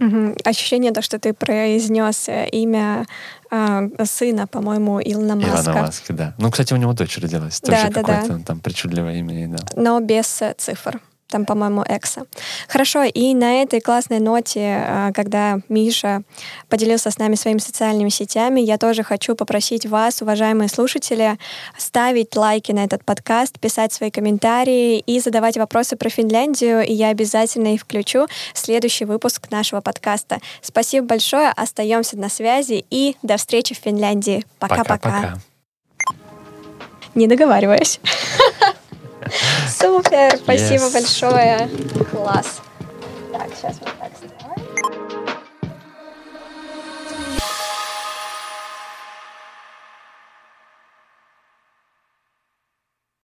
Угу. Ощущение то, что ты произнес имя э, сына, по-моему, Илона Маска. Илона Маска, да. Ну, кстати, у него дочь родилась. Тоже да, какое-то да. там причудливое имя, да. Но без э, цифр там, по-моему, Экса. Хорошо, и на этой классной ноте, а, когда Миша поделился с нами своими социальными сетями, я тоже хочу попросить вас, уважаемые слушатели, ставить лайки на этот подкаст, писать свои комментарии и задавать вопросы про Финляндию, и я обязательно их включу в следующий выпуск нашего подкаста. Спасибо большое, остаемся на связи и до встречи в Финляндии. Пока-пока. Не договариваюсь. (laughs) Супер, спасибо yes. большое. Класс. Так, сейчас вот так.